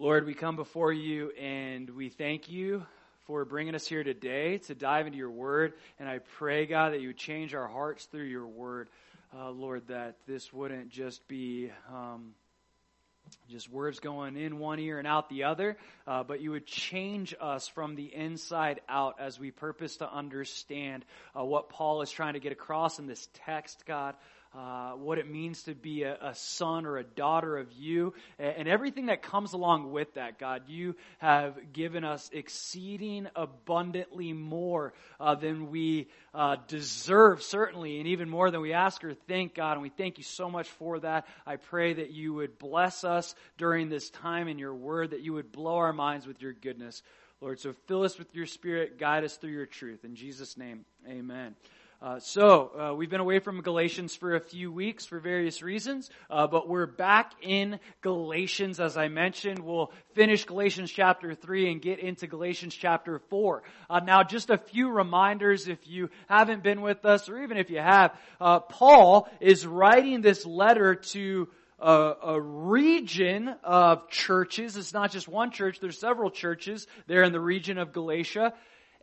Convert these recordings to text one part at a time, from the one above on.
Lord, we come before you and we thank you for bringing us here today to dive into your word. And I pray, God, that you would change our hearts through your word. Uh, Lord, that this wouldn't just be um, just words going in one ear and out the other, uh, but you would change us from the inside out as we purpose to understand uh, what Paul is trying to get across in this text, God uh, what it means to be a, a, son or a daughter of you, and, and everything that comes along with that, God. You have given us exceeding abundantly more uh, than we uh, deserve, certainly, and even more than we ask or think, God. And we thank you so much for that. I pray that you would bless us during this time in your word, that you would blow our minds with your goodness. Lord, so fill us with your spirit, guide us through your truth. In Jesus' name, amen. Uh, so, uh, we've been away from Galatians for a few weeks for various reasons, uh, but we're back in Galatians, as I mentioned. We'll finish Galatians chapter 3 and get into Galatians chapter 4. Uh, now, just a few reminders if you haven't been with us, or even if you have. Uh, Paul is writing this letter to a, a, region of churches. It's not just one church, there's several churches there in the region of Galatia.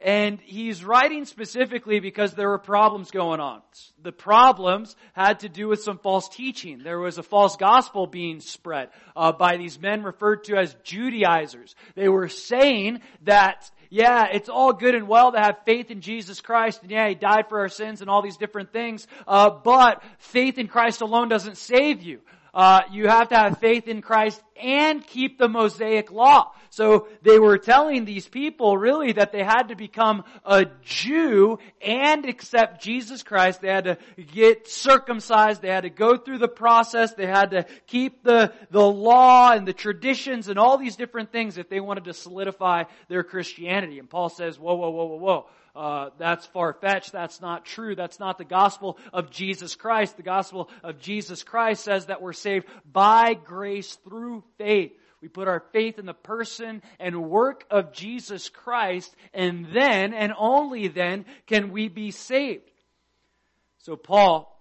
And he's writing specifically because there were problems going on. The problems had to do with some false teaching. There was a false gospel being spread uh, by these men referred to as Judaizers. They were saying that, yeah, it's all good and well to have faith in Jesus Christ, and yeah, He died for our sins and all these different things, uh, but faith in Christ alone doesn't save you. Uh, you have to have faith in Christ and keep the Mosaic law. So they were telling these people really that they had to become a Jew and accept Jesus Christ. They had to get circumcised. They had to go through the process. They had to keep the, the law and the traditions and all these different things if they wanted to solidify their Christianity. And Paul says, whoa, whoa, whoa, whoa, whoa uh, that's far fetched. That's not true. That's not the gospel of Jesus Christ. The gospel of Jesus Christ says that we're saved by grace through faith. We put our faith in the person and work of Jesus Christ, and then, and only then, can we be saved. So Paul,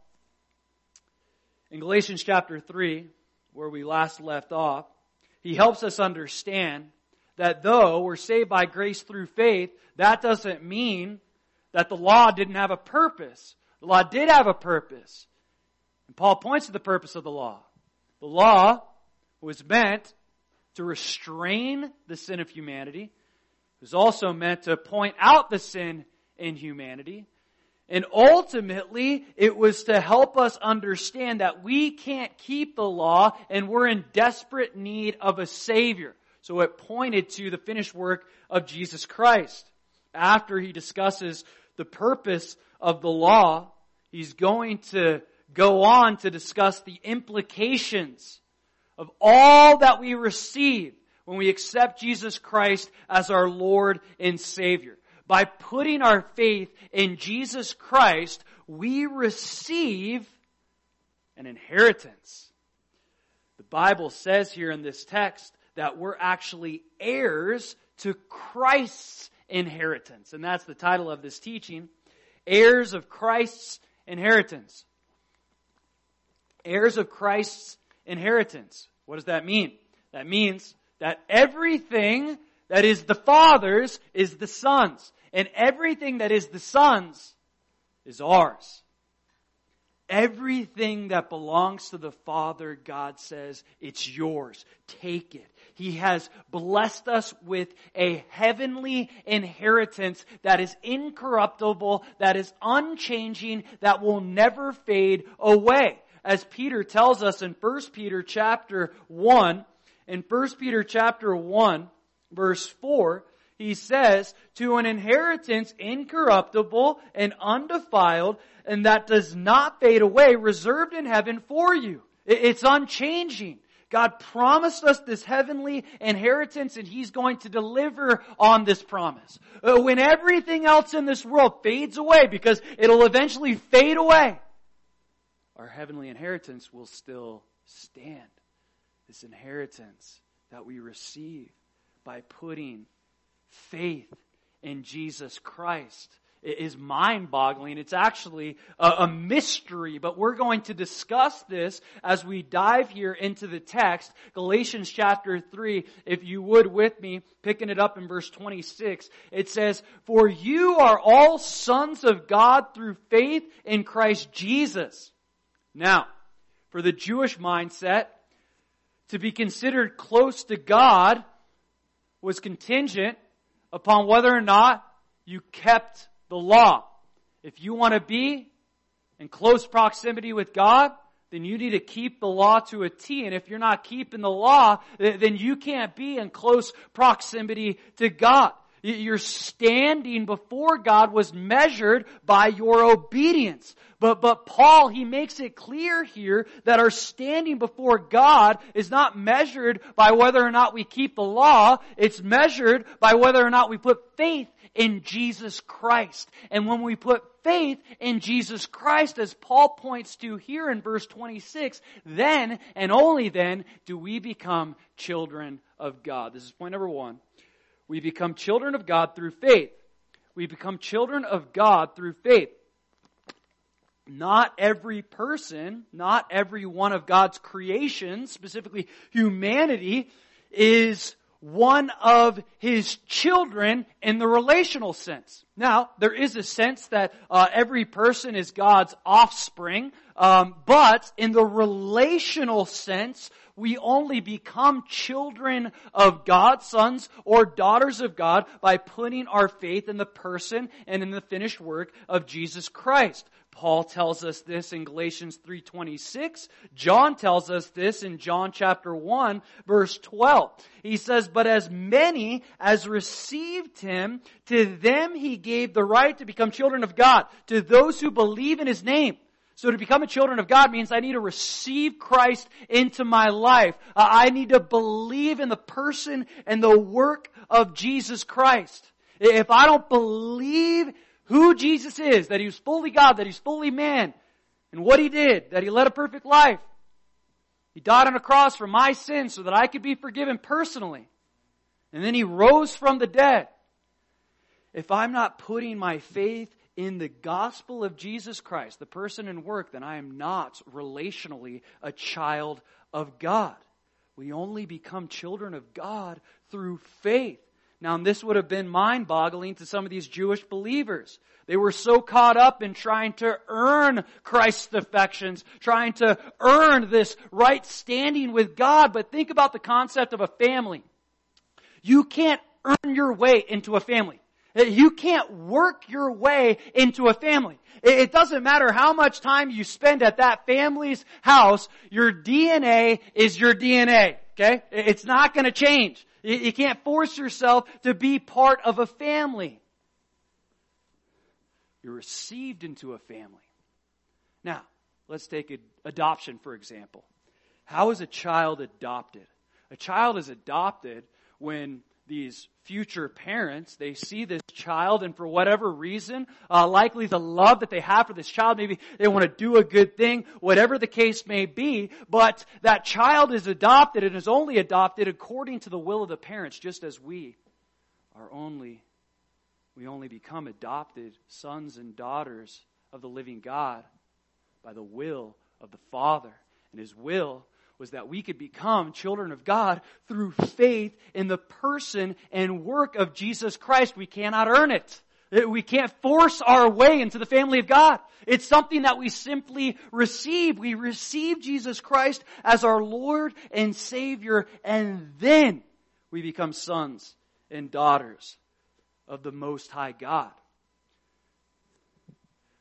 in Galatians chapter 3, where we last left off, he helps us understand that though we're saved by grace through faith, that doesn't mean that the law didn't have a purpose. The law did have a purpose. And Paul points to the purpose of the law. The law was meant to restrain the sin of humanity. It was also meant to point out the sin in humanity. And ultimately, it was to help us understand that we can't keep the law and we're in desperate need of a Savior. So it pointed to the finished work of Jesus Christ. After he discusses the purpose of the law, he's going to go on to discuss the implications of all that we receive when we accept Jesus Christ as our Lord and Savior. By putting our faith in Jesus Christ, we receive an inheritance. The Bible says here in this text that we're actually heirs to Christ's inheritance. And that's the title of this teaching. Heirs of Christ's inheritance. Heirs of Christ's inheritance. What does that mean? That means that everything that is the Father's is the Son's. And everything that is the Son's is ours. Everything that belongs to the Father, God says, it's yours. Take it. He has blessed us with a heavenly inheritance that is incorruptible, that is unchanging, that will never fade away. As Peter tells us in 1 Peter chapter 1, in 1 Peter chapter 1, verse 4, he says, to an inheritance incorruptible and undefiled, and that does not fade away, reserved in heaven for you. It's unchanging. God promised us this heavenly inheritance and He's going to deliver on this promise. Uh, when everything else in this world fades away, because it'll eventually fade away, our heavenly inheritance will still stand. This inheritance that we receive by putting faith in Jesus Christ. is mind boggling. It's actually a, a, mystery, but we're going to discuss this as we dive here into the text. Galatians chapter 3, if you would with me, picking it up in verse 26, it says, For you are all sons of God through faith in Christ Jesus. Now, for the Jewish mindset, to be considered close to God was contingent upon whether or not you kept the law. If you want to be in close proximity with God, then you need to keep the law to a T. And if you're not keeping the law, then you can't be in close proximity to God. Your standing before God was measured by your obedience. But, but Paul, he makes it clear here that our standing before God is not measured by whether or not we keep the law. It's measured by whether or not we put faith in Jesus Christ. And when we put faith in Jesus Christ, as Paul points to here in verse 26, then and only then do we become children of God. This is point number one. We become children of God through faith. We become children of God through faith. Not every person, not every one of God's creations, specifically humanity, is one of his children in the relational sense. Now, there is a sense that uh, every person is God's offspring, um, but in the relational sense, we only become children of God, sons or daughters of God, by putting our faith in the person and in the finished work of Jesus Christ. Paul tells us this in Galatians 3:26. John tells us this in John chapter 1 verse 12. He says, "But as many as received him, to them he gave the right to become children of God, to those who believe in his name." So to become a children of God means I need to receive Christ into my life. Uh, I need to believe in the person and the work of Jesus Christ. If I don't believe who Jesus is, that he was fully God, that he's fully man, and what he did, that he led a perfect life, he died on a cross for my sins so that I could be forgiven personally. And then he rose from the dead. If I'm not putting my faith in the gospel of Jesus Christ, the person and work, then I am not relationally a child of God. We only become children of God through faith. Now, this would have been mind boggling to some of these Jewish believers. They were so caught up in trying to earn Christ's affections, trying to earn this right standing with God. But think about the concept of a family. You can't earn your way into a family. You can't work your way into a family. It doesn't matter how much time you spend at that family's house, your DNA is your DNA. Okay? It's not gonna change. You can't force yourself to be part of a family. You're received into a family. Now, let's take adoption for example. How is a child adopted? A child is adopted when these future parents, they see this child and for whatever reason, uh, likely the love that they have for this child, maybe they want to do a good thing, whatever the case may be, but that child is adopted and is only adopted according to the will of the parents, just as we are only, we only become adopted sons and daughters of the living God by the will of the Father. And His will was that we could become children of God through faith in the person and work of Jesus Christ. We cannot earn it. We can't force our way into the family of God. It's something that we simply receive. We receive Jesus Christ as our Lord and Savior, and then we become sons and daughters of the Most High God.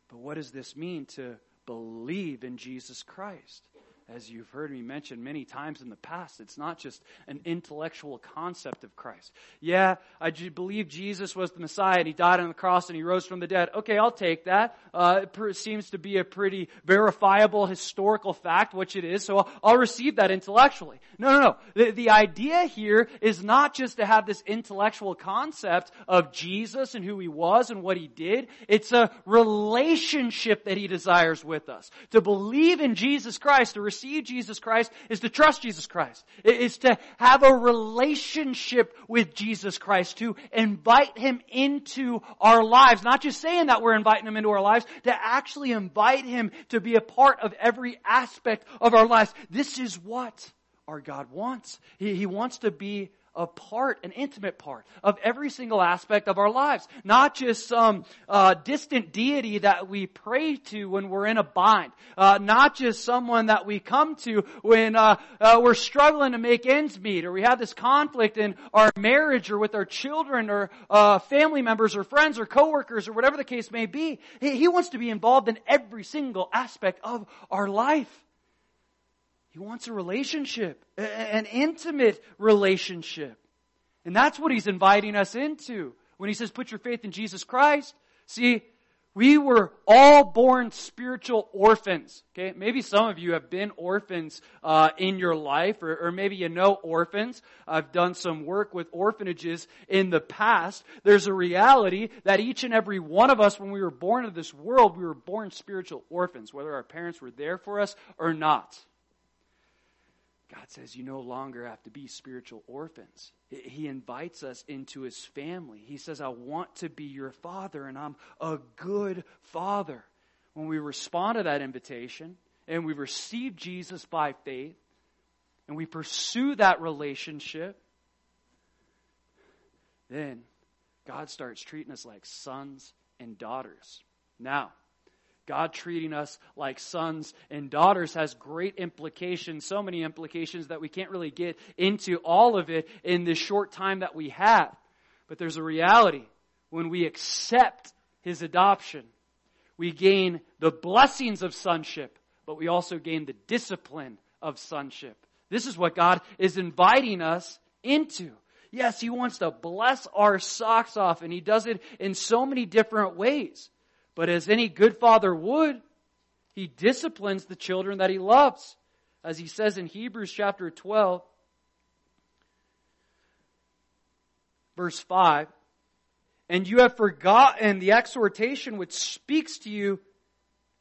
But what does this mean to believe in Jesus Christ? As you've heard me mention many times in the past, it's not just an intellectual concept of Christ. Yeah, I believe Jesus was the Messiah and he died on the cross and he rose from the dead. Okay, I'll take that. Uh, it seems to be a pretty verifiable historical fact, which it is, so I'll, I'll receive that intellectually. No, no, no. The, the idea here is not just to have this intellectual concept of Jesus and who he was and what he did. It's a relationship that he desires with us. To believe in Jesus Christ, to receive Jesus Christ is to trust Jesus Christ. It is to have a relationship with Jesus Christ, to invite Him into our lives. Not just saying that we're inviting Him into our lives, to actually invite Him to be a part of every aspect of our lives. This is what our God wants. He, he wants to be a part, an intimate part of every single aspect of our lives. Not just some uh, distant deity that we pray to when we're in a bind. Uh, not just someone that we come to when uh, uh, we're struggling to make ends meet, or we have this conflict in our marriage, or with our children, or uh, family members, or friends, or coworkers, or whatever the case may be. He, he wants to be involved in every single aspect of our life. He wants a relationship, an intimate relationship. And that's what he's inviting us into when he says, put your faith in Jesus Christ. See, we were all born spiritual orphans. Okay, maybe some of you have been orphans uh, in your life, or, or, maybe you know orphans. I've done some work with orphanages in the past. There's a reality that each and every one of us, when we were born into this world, we were born spiritual orphans, whether our parents were there for us or not. God says you no longer have to be spiritual orphans. He invites us into his family. He says, I want to be your father, and I'm a good father. When we respond to that invitation and we receive Jesus by faith and we pursue that relationship, then God starts treating us like sons and daughters. Now, God treating us like sons and daughters has great implications, so many implications that we can't really get into all of it in this short time that we have. But there's a reality. When we accept His adoption, we gain the blessings of sonship, but we also gain the discipline of sonship. This is what God is inviting us into. Yes, He wants to bless our socks off, and He does it in so many different ways. But as any good father would, he disciplines the children that he loves. As he says in Hebrews chapter 12, verse 5, and you have forgotten the exhortation which speaks to you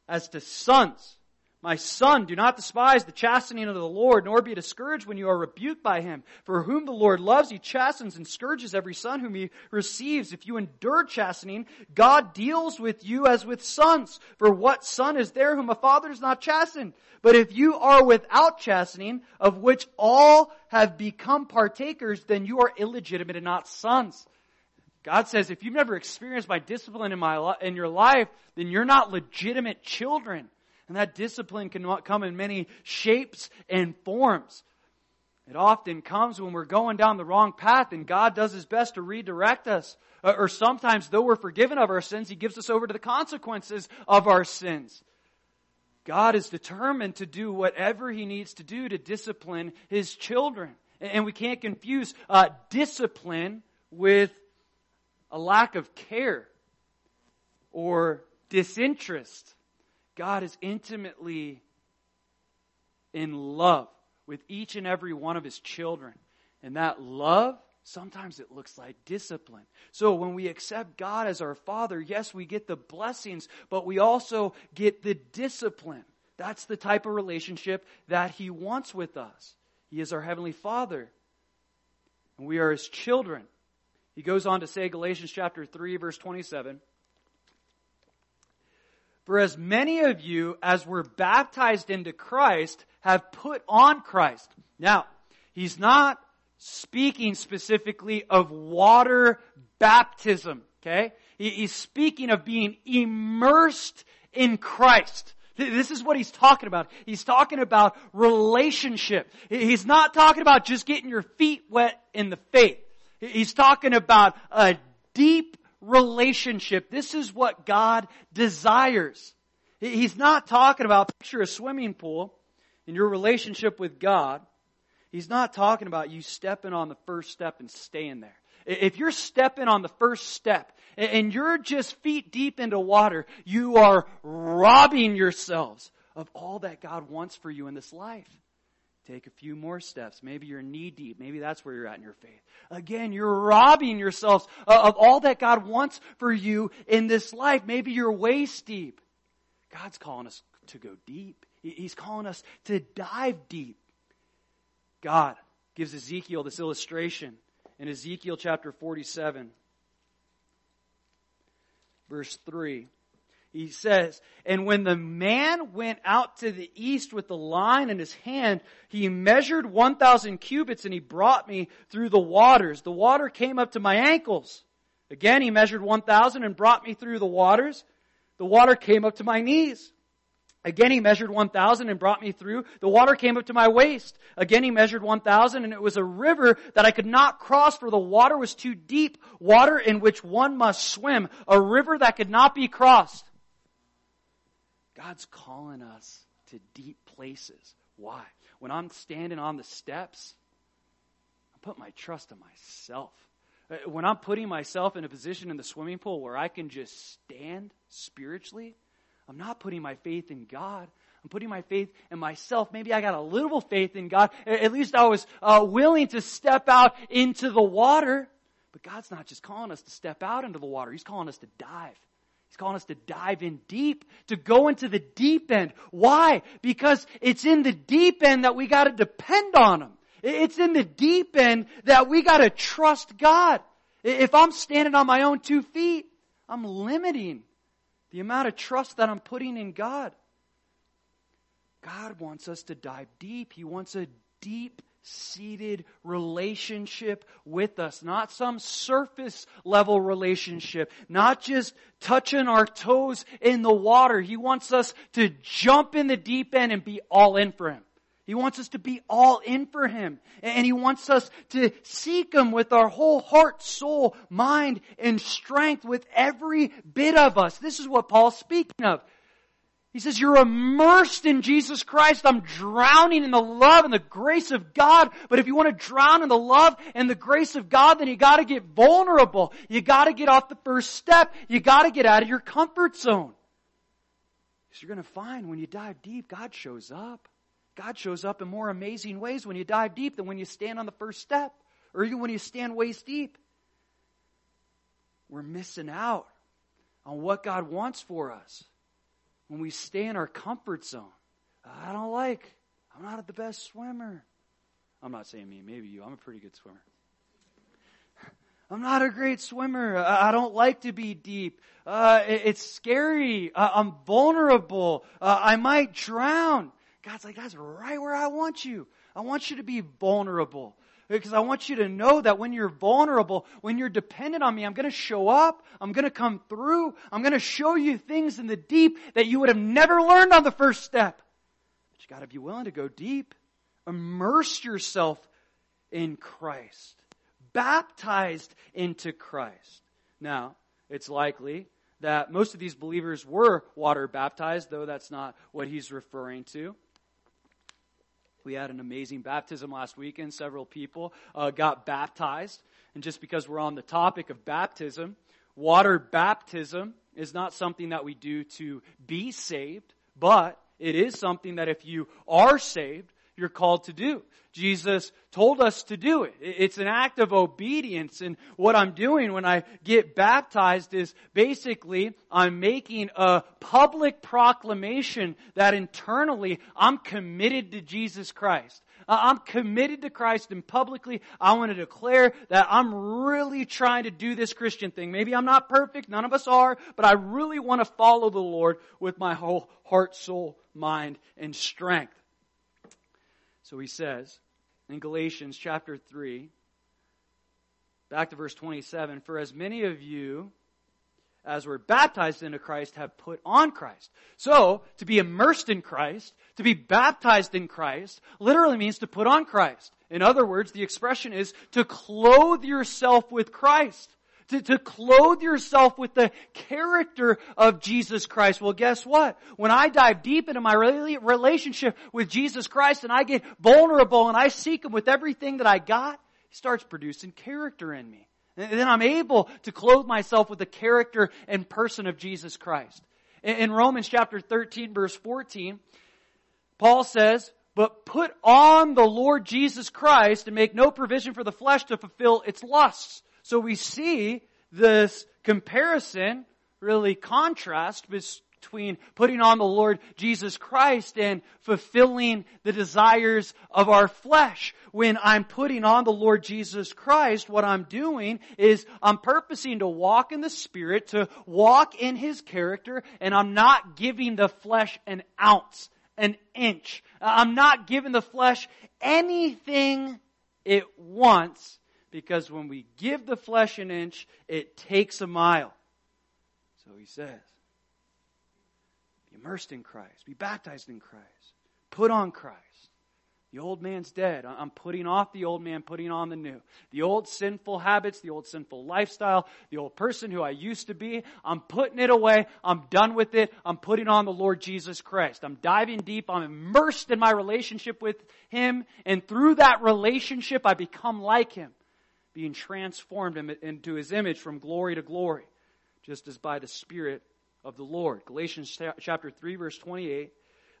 as to sons. My son, do not despise the chastening of the Lord, nor be discouraged when you are rebuked by him. For whom the Lord loves, he chastens and scourges every son whom he receives. If you endure chastening, God deals with you as with sons. For what son is there whom a father does not chasten? But if you are without chastening, of which all have become partakers, then you are illegitimate and not sons. God says, if you've never experienced my discipline in my, in your life, then you're not legitimate children. And that discipline can come in many shapes and forms. It often comes when we're going down the wrong path and God does His best to redirect us. Or sometimes, though we're forgiven of our sins, He gives us over to the consequences of our sins. God is determined to do whatever He needs to do to discipline His children. And we can't confuse uh, discipline with a lack of care or disinterest. God is intimately in love with each and every one of his children. And that love, sometimes it looks like discipline. So when we accept God as our Father, yes, we get the blessings, but we also get the discipline. That's the type of relationship that he wants with us. He is our Heavenly Father. And we are his children. He goes on to say, Galatians chapter 3, verse 27. For as many of you as were baptized into Christ have put on Christ. Now, he's not speaking specifically of water baptism, okay? He's speaking of being immersed in Christ. This is what he's talking about. He's talking about relationship. He's not talking about just getting your feet wet in the faith. He's talking about a deep relationship. This is what God desires. He's not talking about picture a swimming pool in your relationship with God. He's not talking about you stepping on the first step and staying there. If you're stepping on the first step and you're just feet deep into water, you are robbing yourselves of all that God wants for you in this life. Take a few more steps. Maybe you're knee deep. Maybe that's where you're at in your faith. Again, you're robbing yourselves of all that God wants for you in this life. Maybe you're waist deep. God's calling us to go deep He's calling us to dive deep. God gives Ezekiel this illustration in Ezekiel chapter 47, verse 3. He says, And when the man went out to the east with the line in his hand, he measured 1,000 cubits and he brought me through the waters. The water came up to my ankles. Again, he measured 1,000 and brought me through the waters. The water came up to my knees. Again, he measured 1,000 and brought me through. The water came up to my waist. Again, he measured 1,000 and it was a river that I could not cross for the water was too deep. Water in which one must swim. A river that could not be crossed. God's calling us to deep places. Why? When I'm standing on the steps, I put my trust in myself. Uh, when I'm putting myself in a position in the swimming pool where I can just stand spiritually, I'm not putting my faith in God. I'm putting my faith in myself. Maybe I got a little faith in God. At least I was uh, willing to step out into the water. But God's not just calling us to step out into the water. He's calling us to dive. He's calling us to dive in deep, to go into the deep end. Why? Because it's in the deep end that we gotta depend on Him. It's in the deep end that we gotta trust God. If I'm standing on my own two feet, I'm limiting the amount of trust that I'm putting in God. God wants us to dive deep. He wants a deep seated relationship with us, not some surface level relationship, not just touching our toes in the water. He wants us to jump in the deep end and be all in for Him. He wants us to be all in for Him. And He wants us to seek Him with our whole heart, soul, mind, and strength with every bit of us. This is what Paul's speaking of. He says, you're immersed in Jesus Christ. I'm drowning in the love and the grace of God. But if you want to drown in the love and the grace of God, then you gotta get vulnerable. You gotta get off the first step. You gotta get out of your comfort zone. Because you're gonna find when you dive deep, God shows up. God shows up in more amazing ways when you dive deep than when you stand on the first step. Or even when you stand waist deep. We're missing out on what God wants for us when we stay in our comfort zone. I don't like, I'm not the best swimmer. I'm not saying me, maybe you. I'm a pretty good swimmer. I'm not a great swimmer. I don't like to be deep. Uh, it's scary. I'm vulnerable. Uh, I might drown. God's like, that's right where I want you. I want you to be vulnerable. Because I want you to know that when you're vulnerable, when you're dependent on me, I'm going to show up. I'm going to come through. I'm going to show you things in the deep that you would have never learned on the first step. But you got to be willing to go deep. Immerse yourself in Christ. Baptized into Christ. Now, it's likely that most of these believers were water baptized, though that's not what he's referring to. We had an amazing baptism last weekend. Several people uh, got baptized. And just because we're on the topic of baptism, water baptism is not something that we do to be saved, but it is something that if you are saved, you're called to do. Jesus told us to do it. It's an act of obedience. And what I'm doing when I get baptized is basically I'm making a public proclamation that internally I'm committed to Jesus Christ. I'm committed to Christ and publicly I want to declare that I'm really trying to do this Christian thing. Maybe I'm not perfect, none of us are, but I really want to follow the Lord with my whole heart, soul, mind, and strength. So he says in Galatians chapter 3, back to verse 27, for as many of you as were baptized into Christ have put on Christ. So, to be immersed in Christ, to be baptized in Christ, literally means to put on Christ. In other words, the expression is to clothe yourself with Christ to, to clothe yourself with the character of Jesus Christ. Well, guess what? When I dive deep into my relationship with Jesus Christ and I get vulnerable and I seek Him with everything that I got, He starts producing character in me. And then I'm able to clothe myself with the character and person of Jesus Christ. In Romans chapter 13 verse 14, Paul says, but put on the Lord Jesus Christ and make no provision for the flesh to fulfill its lusts. So we see this comparison, really contrast between putting on the Lord Jesus Christ and fulfilling the desires of our flesh. When I'm putting on the Lord Jesus Christ, what I'm doing is I'm purposing to walk in the Spirit, to walk in His character, and I'm not giving the flesh an ounce, an inch. I'm not giving the flesh anything it wants because when we give the flesh an inch, it takes a mile. So he says, be immersed in Christ, be baptized in Christ, put on Christ. The old man's dead. I'm putting off the old man, putting on the new. The old sinful habits, the old sinful lifestyle, the old person who I used to be, I'm putting it away. I'm done with it. I'm putting on the Lord Jesus Christ. I'm diving deep. I'm immersed in my relationship with Him. And through that relationship, I become like Him being transformed into his image from glory to glory, just as by the Spirit of the Lord. Galatians chapter 3 verse 28.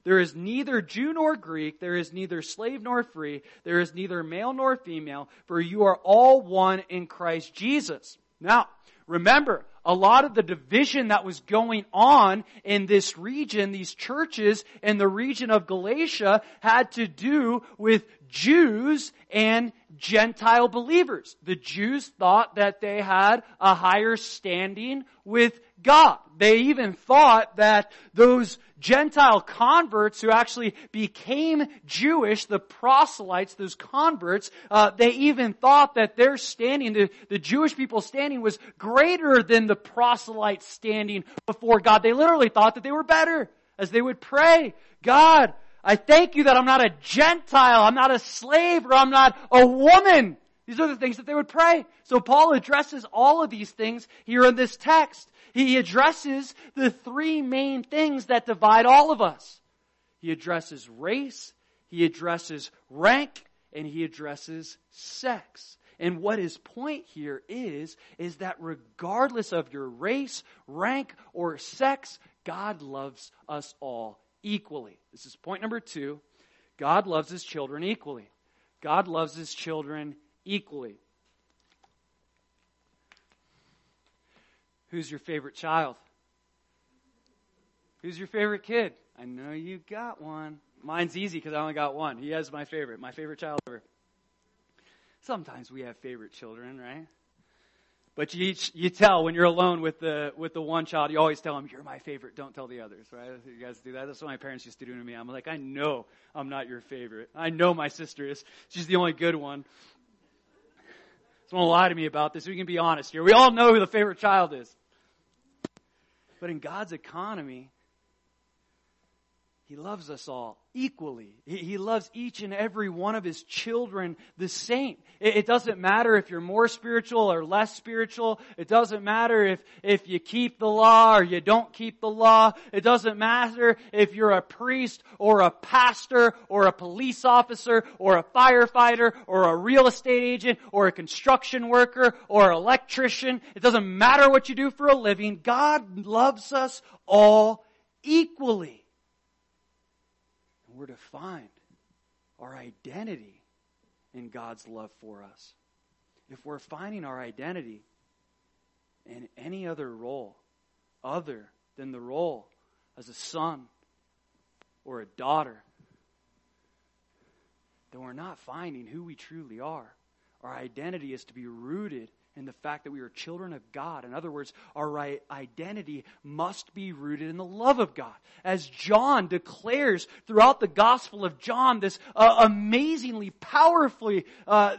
There is neither Jew nor Greek, there is neither slave nor free, there is neither male nor female, for you are all one in Christ Jesus. Now, remember, a lot of the division that was going on in this region, these churches in the region of Galatia, had to do with Jews and Gentile believers. The Jews thought that they had a higher standing with God. They even thought that those Gentile converts who actually became Jewish, the proselytes, those converts, uh, they even thought that their standing, the, the Jewish people standing was greater than the proselytes standing before God. They literally thought that they were better as they would pray, God, I thank you that I'm not a Gentile, I'm not a slave, or I'm not a woman. These are the things that they would pray. So Paul addresses all of these things here in this text. He addresses the three main things that divide all of us. He addresses race, he addresses rank, and he addresses sex. And what his point here is, is that regardless of your race, rank, or sex, God loves us all equally. This is point number two. God loves his children equally. God loves his children equally. Who's your favorite child? Who's your favorite kid? I know you got one. Mine's easy because I only got one. He has my favorite, my favorite child ever. Sometimes we have favorite children, right? But you, you tell when you're alone with the, with the one child, you always tell them, you're my favorite, don't tell the others, right? You guys do that? That's what my parents used to do to me. I'm like, I know I'm not your favorite. I know my sister is. She's the only good one. Someone lie to me about this. We can be honest here. We all know who the favorite child is. But in God's economy, he loves us all equally. He loves each and every one of His children the same. It doesn't matter if you're more spiritual or less spiritual. It doesn't matter if, if you keep the law or you don't keep the law. It doesn't matter if you're a priest or a pastor or a police officer or a firefighter or a real estate agent or a construction worker or an electrician. It doesn't matter what you do for a living. God loves us all equally we're to find our identity in God's love for us. If we're finding our identity in any other role other than the role as a son or a daughter, then we're not finding who we truly are. Our identity is to be rooted in the fact that we are children of God. In other words, our identity must be rooted in the love of God. As John declares throughout the Gospel of John, this uh, amazingly, powerfully, uh,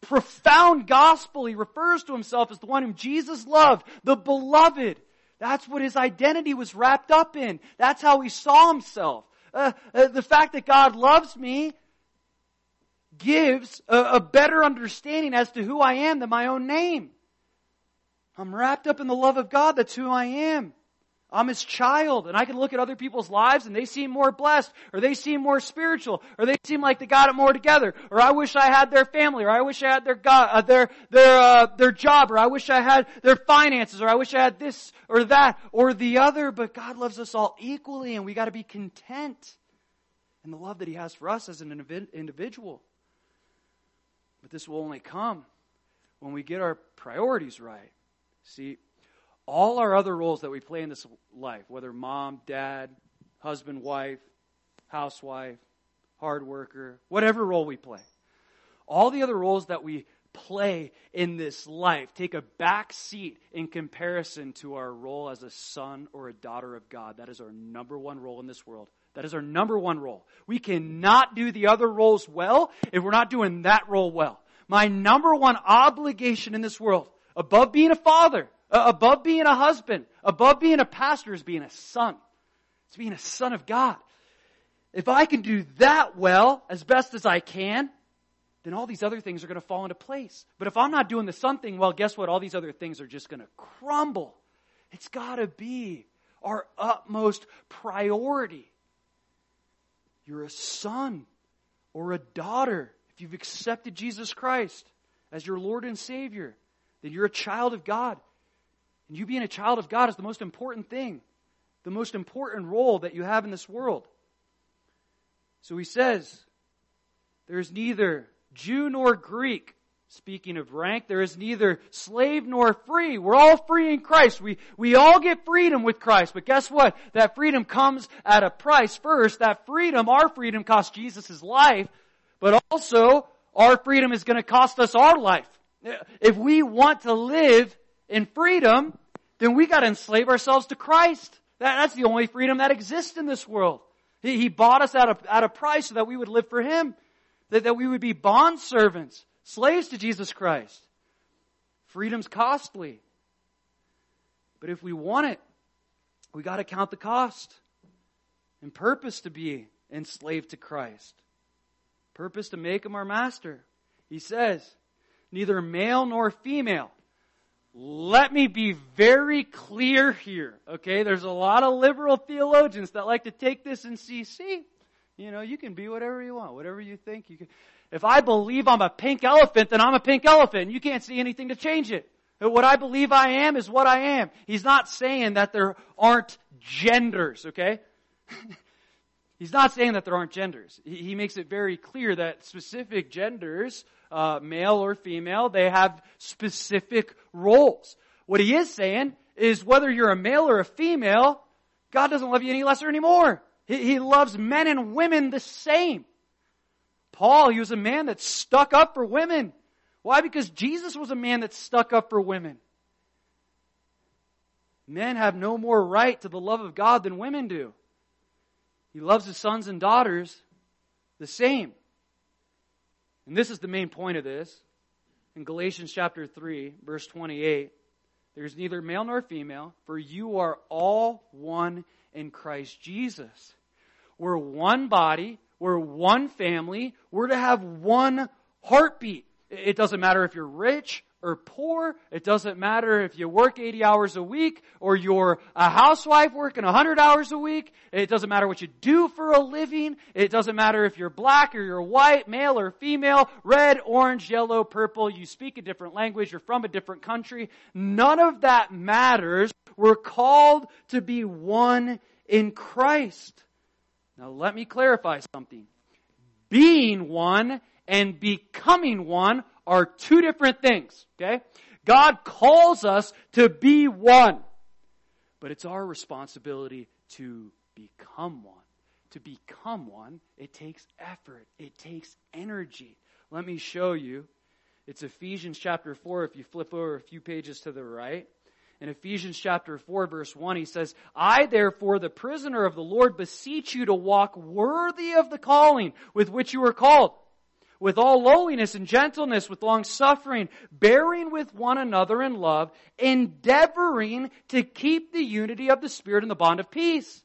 profound gospel, he refers to himself as the one whom Jesus loved, the beloved. That's what his identity was wrapped up in. That's how he saw himself. Uh, uh the fact that God loves me gives a, a better understanding as to who I am than my own name. I'm wrapped up in the love of God. That's who I am. I'm his child, and I can look at other people's lives and they seem more blessed, or they seem more spiritual, or they seem like they got it more together, or I wish I had their family, or I wish I had their God, uh, their their uh, their job, or I wish I had their finances, or I wish I had this or that or the other. But God loves us all equally, and we got to be content in the love that He has for us as an individual. But this will only come when we get our priorities right. See, all our other roles that we play in this life, whether mom, dad, husband, wife, housewife, hard worker, whatever role we play, all the other roles that we play in this life take a back seat in comparison to our role as a son or a daughter of God. That is our number one role in this world. That is our number one role. We cannot do the other roles well if we're not doing that role well. My number one obligation in this world, above being a father, uh, above being a husband, above being a pastor, is being a son. It's being a son of God. If I can do that well, as best as I can, then all these other things are going to fall into place. But if I'm not doing the son thing well, guess what? All these other things are just going to crumble. It's got to be our utmost priority. You're a son or a daughter. If you've accepted Jesus Christ as your Lord and Savior, then you're a child of God. And you being a child of God is the most important thing, the most important role that you have in this world. So he says, there's neither Jew nor Greek. Speaking of rank, there is neither slave nor free. We're all free in Christ. We, we all get freedom with Christ. But guess what? That freedom comes at a price first. That freedom, our freedom cost Jesus life. But also, our freedom is going to cost us our life. If we want to live in freedom, then we got to enslave ourselves to Christ. That, that's the only freedom that exists in this world. He, he bought us at a, at a price so that we would live for Him that, that we would be bond servants, slaves to Jesus Christ. Freedom's costly. But if we want it, we got to count the cost and purpose to be enslaved to Christ. Purpose to make him our master. He says, neither male nor female. Let me be very clear here, okay? There's a lot of liberal theologians that like to take this and see, see, you know, you can be whatever you want, whatever you think. You can. If I believe I'm a pink elephant, then I'm a pink elephant. You can't see anything to change it. What I believe I am is what I am. He's not saying that there aren't genders, okay? He's not saying that there aren't genders. He, makes it very clear that specific genders, uh, male or female, they have specific roles. What he is saying is whether you're a male or a female, God doesn't love you any lesser anymore. He, he loves men and women the same. Paul, he was a man that stuck up for women. Why? Because Jesus was a man that stuck up for women. Men have no more right to the love of God than women do. He loves his sons and daughters the same. And this is the main point of this. In Galatians chapter 3, verse 28, there's neither male nor female, for you are all one in Christ Jesus. We're one body. We're one family. We're to have one heartbeat. It doesn't matter if you're rich or poor. It doesn't matter if you work 80 hours a week or you're a housewife working 100 hours a week. It doesn't matter what you do for a living. It doesn't matter if you're black or you're white, male or female, red, orange, yellow, purple. You speak a different language. You're from a different country. None of that matters. We're called to be one in Christ. Now let me clarify something. Being one and becoming one are two different things, okay? God calls us to be one. But it's our responsibility to become one. To become one, it takes effort. It takes energy. Let me show you. It's Ephesians chapter 4 if you flip over a few pages to the right. In Ephesians chapter 4 verse 1, he says, I therefore, the prisoner of the Lord, beseech you to walk worthy of the calling with which you were called, with all lowliness and gentleness, with long suffering, bearing with one another in love, endeavoring to keep the unity of the Spirit in the bond of peace.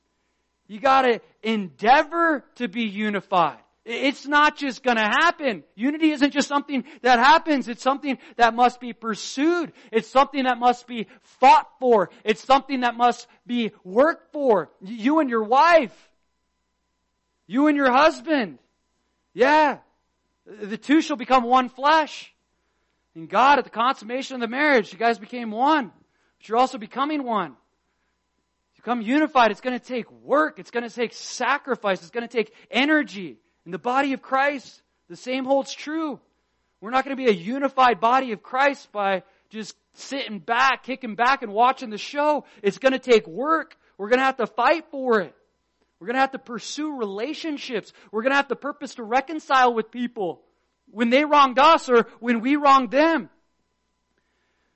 You gotta endeavor to be unified. It's not just gonna happen. Unity isn't just something that happens. It's something that must be pursued. It's something that must be fought for. It's something that must be worked for. You and your wife. You and your husband. Yeah. The two shall become one flesh. And God, at the consummation of the marriage, you guys became one. But you're also becoming one. Become unified, it's going to take work. It's going to take sacrifice. It's going to take energy. In the body of Christ, the same holds true. We're not going to be a unified body of Christ by just sitting back, kicking back and watching the show. It's going to take work. We're going to have to fight for it. We're going to have to pursue relationships. We're going to have to purpose to reconcile with people when they wronged us or when we wronged them.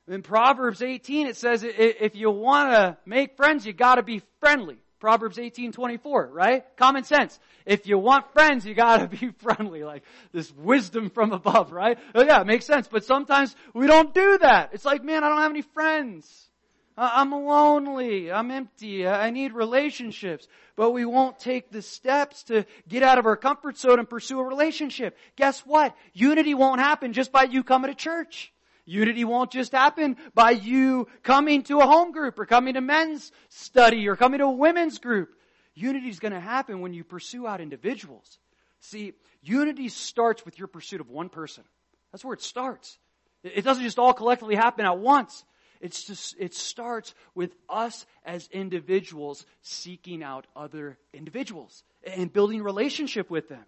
In Proverbs 18, it says if you want to make friends, you got to be friendly. Proverbs 18:24, right? Common sense. If you want friends, you gotta be friendly, like this wisdom from above, right? Oh yeah, it makes sense. But sometimes we don't do that. It's like, man, I don't have any friends. I'm lonely. I'm empty. I need relationships. But we won't take the steps to get out of our comfort zone and pursue a relationship. Guess what? Unity won't happen just by you coming to church. Unity won't just happen by you coming to a home group or coming to men's study or coming to a women's group. Unity is going to happen when you pursue out individuals. See, unity starts with your pursuit of one person. That's where it starts. It doesn't just all collectively happen at once. It's just, it starts with us as individuals seeking out other individuals and building relationship with them.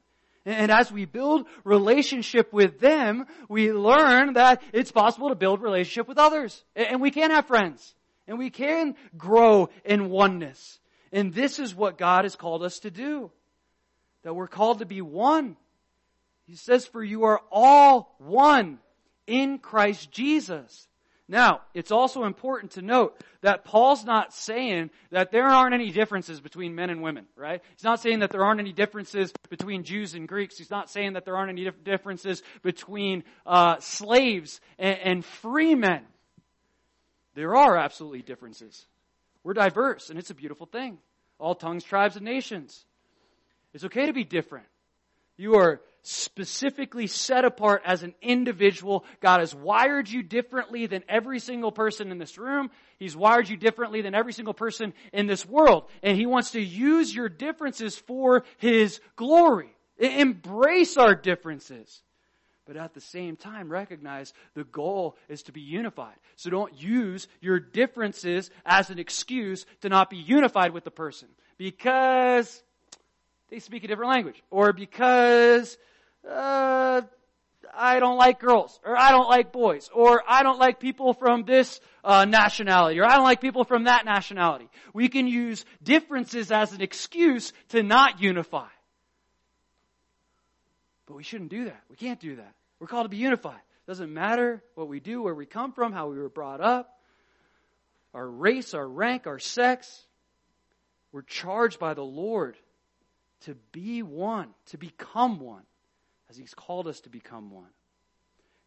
And as we build relationship with them, we learn that it's possible to build relationship with others. And we can have friends. And we can grow in oneness. And this is what God has called us to do. That we're called to be one. He says, for you are all one in Christ Jesus. Now, it's also important to note that Paul's not saying that there aren't any differences between men and women, right? He's not saying that there aren't any differences between Jews and Greeks. He's not saying that there aren't any differences between uh, slaves and, and free men. There are absolutely differences. We're diverse, and it's a beautiful thing. All tongues, tribes, and nations. It's okay to be different. You are specifically set apart as an individual. God has wired you differently than every single person in this room. He's wired you differently than every single person in this world. And He wants to use your differences for His glory. Embrace our differences. But at the same time, recognize the goal is to be unified. So don't use your differences as an excuse to not be unified with the person. Because they speak a different language. Or because uh, I don't like girls, or I don't like boys, or I don't like people from this uh, nationality, or I don't like people from that nationality. We can use differences as an excuse to not unify. But we shouldn't do that. We can't do that. We're called to be unified. Doesn't matter what we do, where we come from, how we were brought up, our race, our rank, our sex. We're charged by the Lord to be one, to become one as he's called us to become one.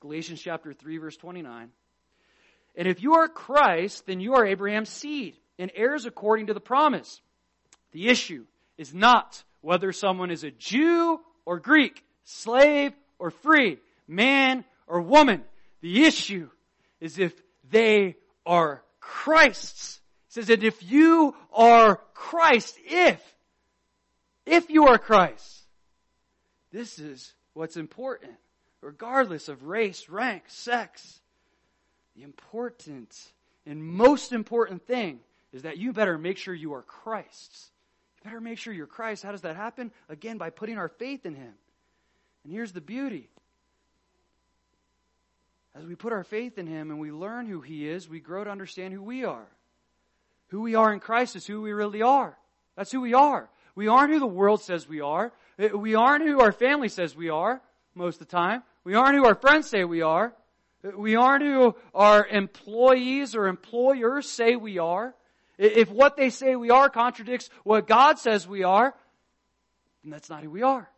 Galatians chapter 3 verse 29. And if you are Christ, then you are Abraham's seed and heirs according to the promise. The issue is not whether someone is a Jew or Greek, slave or free, man or woman. The issue is if they are Christ's. It says that if you are Christ, if, if you are Christ, this is what's important, regardless of race, rank, sex. The important and most important thing is that you better make sure you are Christ's. You better make sure you're Christ. How does that happen? Again, by putting our faith in Him. And here's the beauty. As we put our faith in Him and we learn who He is, we grow to understand who we are. Who we are in Christ is who we really are. That's who we are. We aren't who the world says we are. We aren't who our family says we are most of the time. We aren't who our friends say we are. We aren't who our employees or employers say we are. If what they say we are contradicts what God says we are, then that's not who we are.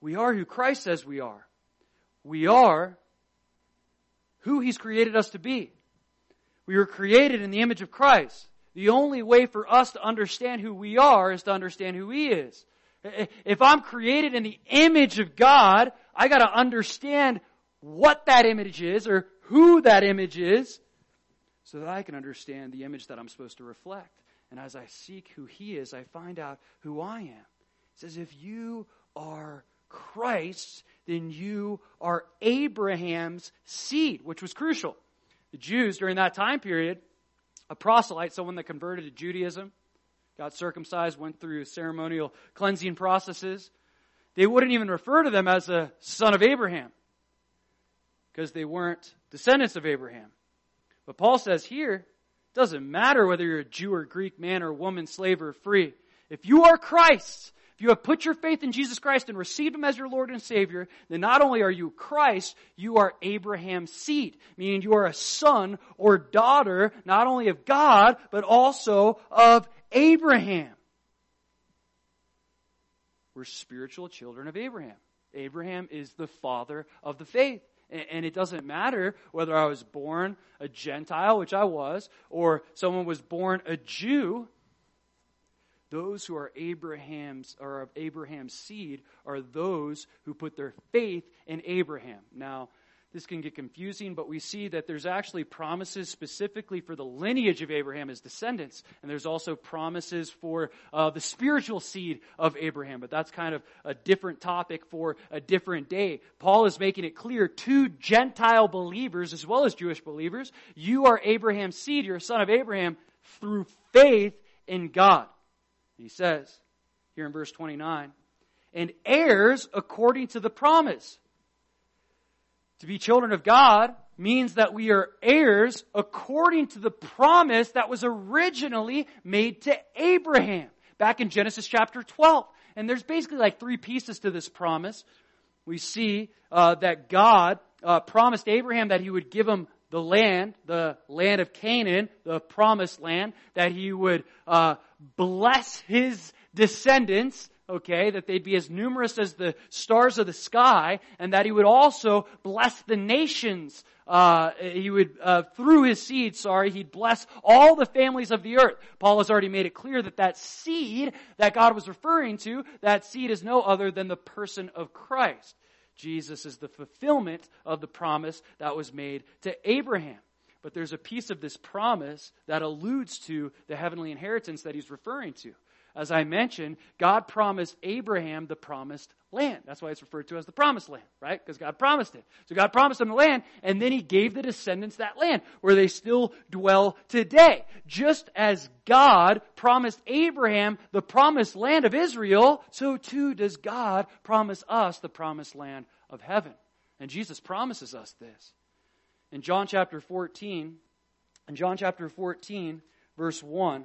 We are who Christ says we are. We are who He's created us to be. We were created in the image of Christ. The only way for us to understand who we are is to understand who He is. If I'm created in the image of God, I gotta understand what that image is or who that image is so that I can understand the image that I'm supposed to reflect. And as I seek who He is, I find out who I am. It says, if you are Christ, then you are Abraham's seed, which was crucial. The Jews during that time period, a proselyte, someone that converted to Judaism, got circumcised, went through ceremonial cleansing processes. They wouldn't even refer to them as a son of Abraham because they weren't descendants of Abraham. But Paul says here, it doesn't matter whether you're a Jew or Greek, man or woman, slave or free. If you are Christ, if you have put your faith in Jesus Christ and received Him as your Lord and Savior, then not only are you Christ, you are Abraham's seed, meaning you are a son or daughter, not only of God, but also of Abraham. We're spiritual children of Abraham. Abraham is the father of the faith. And it doesn't matter whether I was born a Gentile, which I was, or someone was born a Jew. Those who are Abraham's or of Abraham's seed are those who put their faith in Abraham. Now, this can get confusing, but we see that there's actually promises specifically for the lineage of Abraham, his descendants, and there's also promises for uh, the spiritual seed of Abraham. But that's kind of a different topic for a different day. Paul is making it clear to Gentile believers as well as Jewish believers, you are Abraham's seed, you're a son of Abraham through faith in God. He says here in verse 29, and heirs according to the promise. To be children of God means that we are heirs according to the promise that was originally made to Abraham back in Genesis chapter 12. And there's basically like three pieces to this promise. We see uh, that God uh, promised Abraham that he would give him the land, the land of Canaan, the promised land, that he would uh, bless his descendants, okay, that they'd be as numerous as the stars of the sky, and that he would also bless the nations. Uh, he would, uh, through his seed, sorry, he'd bless all the families of the earth. Paul has already made it clear that that seed that God was referring to, that seed is no other than the person of Christ. Jesus is the fulfillment of the promise that was made to Abraham. But there's a piece of this promise that alludes to the heavenly inheritance that he's referring to. As I mentioned, God promised Abraham the promised land. That's why it's referred to as the promised land, right? Because God promised it. So God promised him the land, and then he gave the descendants that land, where they still dwell today. Just as God promised Abraham the promised land of Israel, so too does God promise us the promised land of heaven. And Jesus promises us this. In John chapter 14, in John chapter 14, verse 1,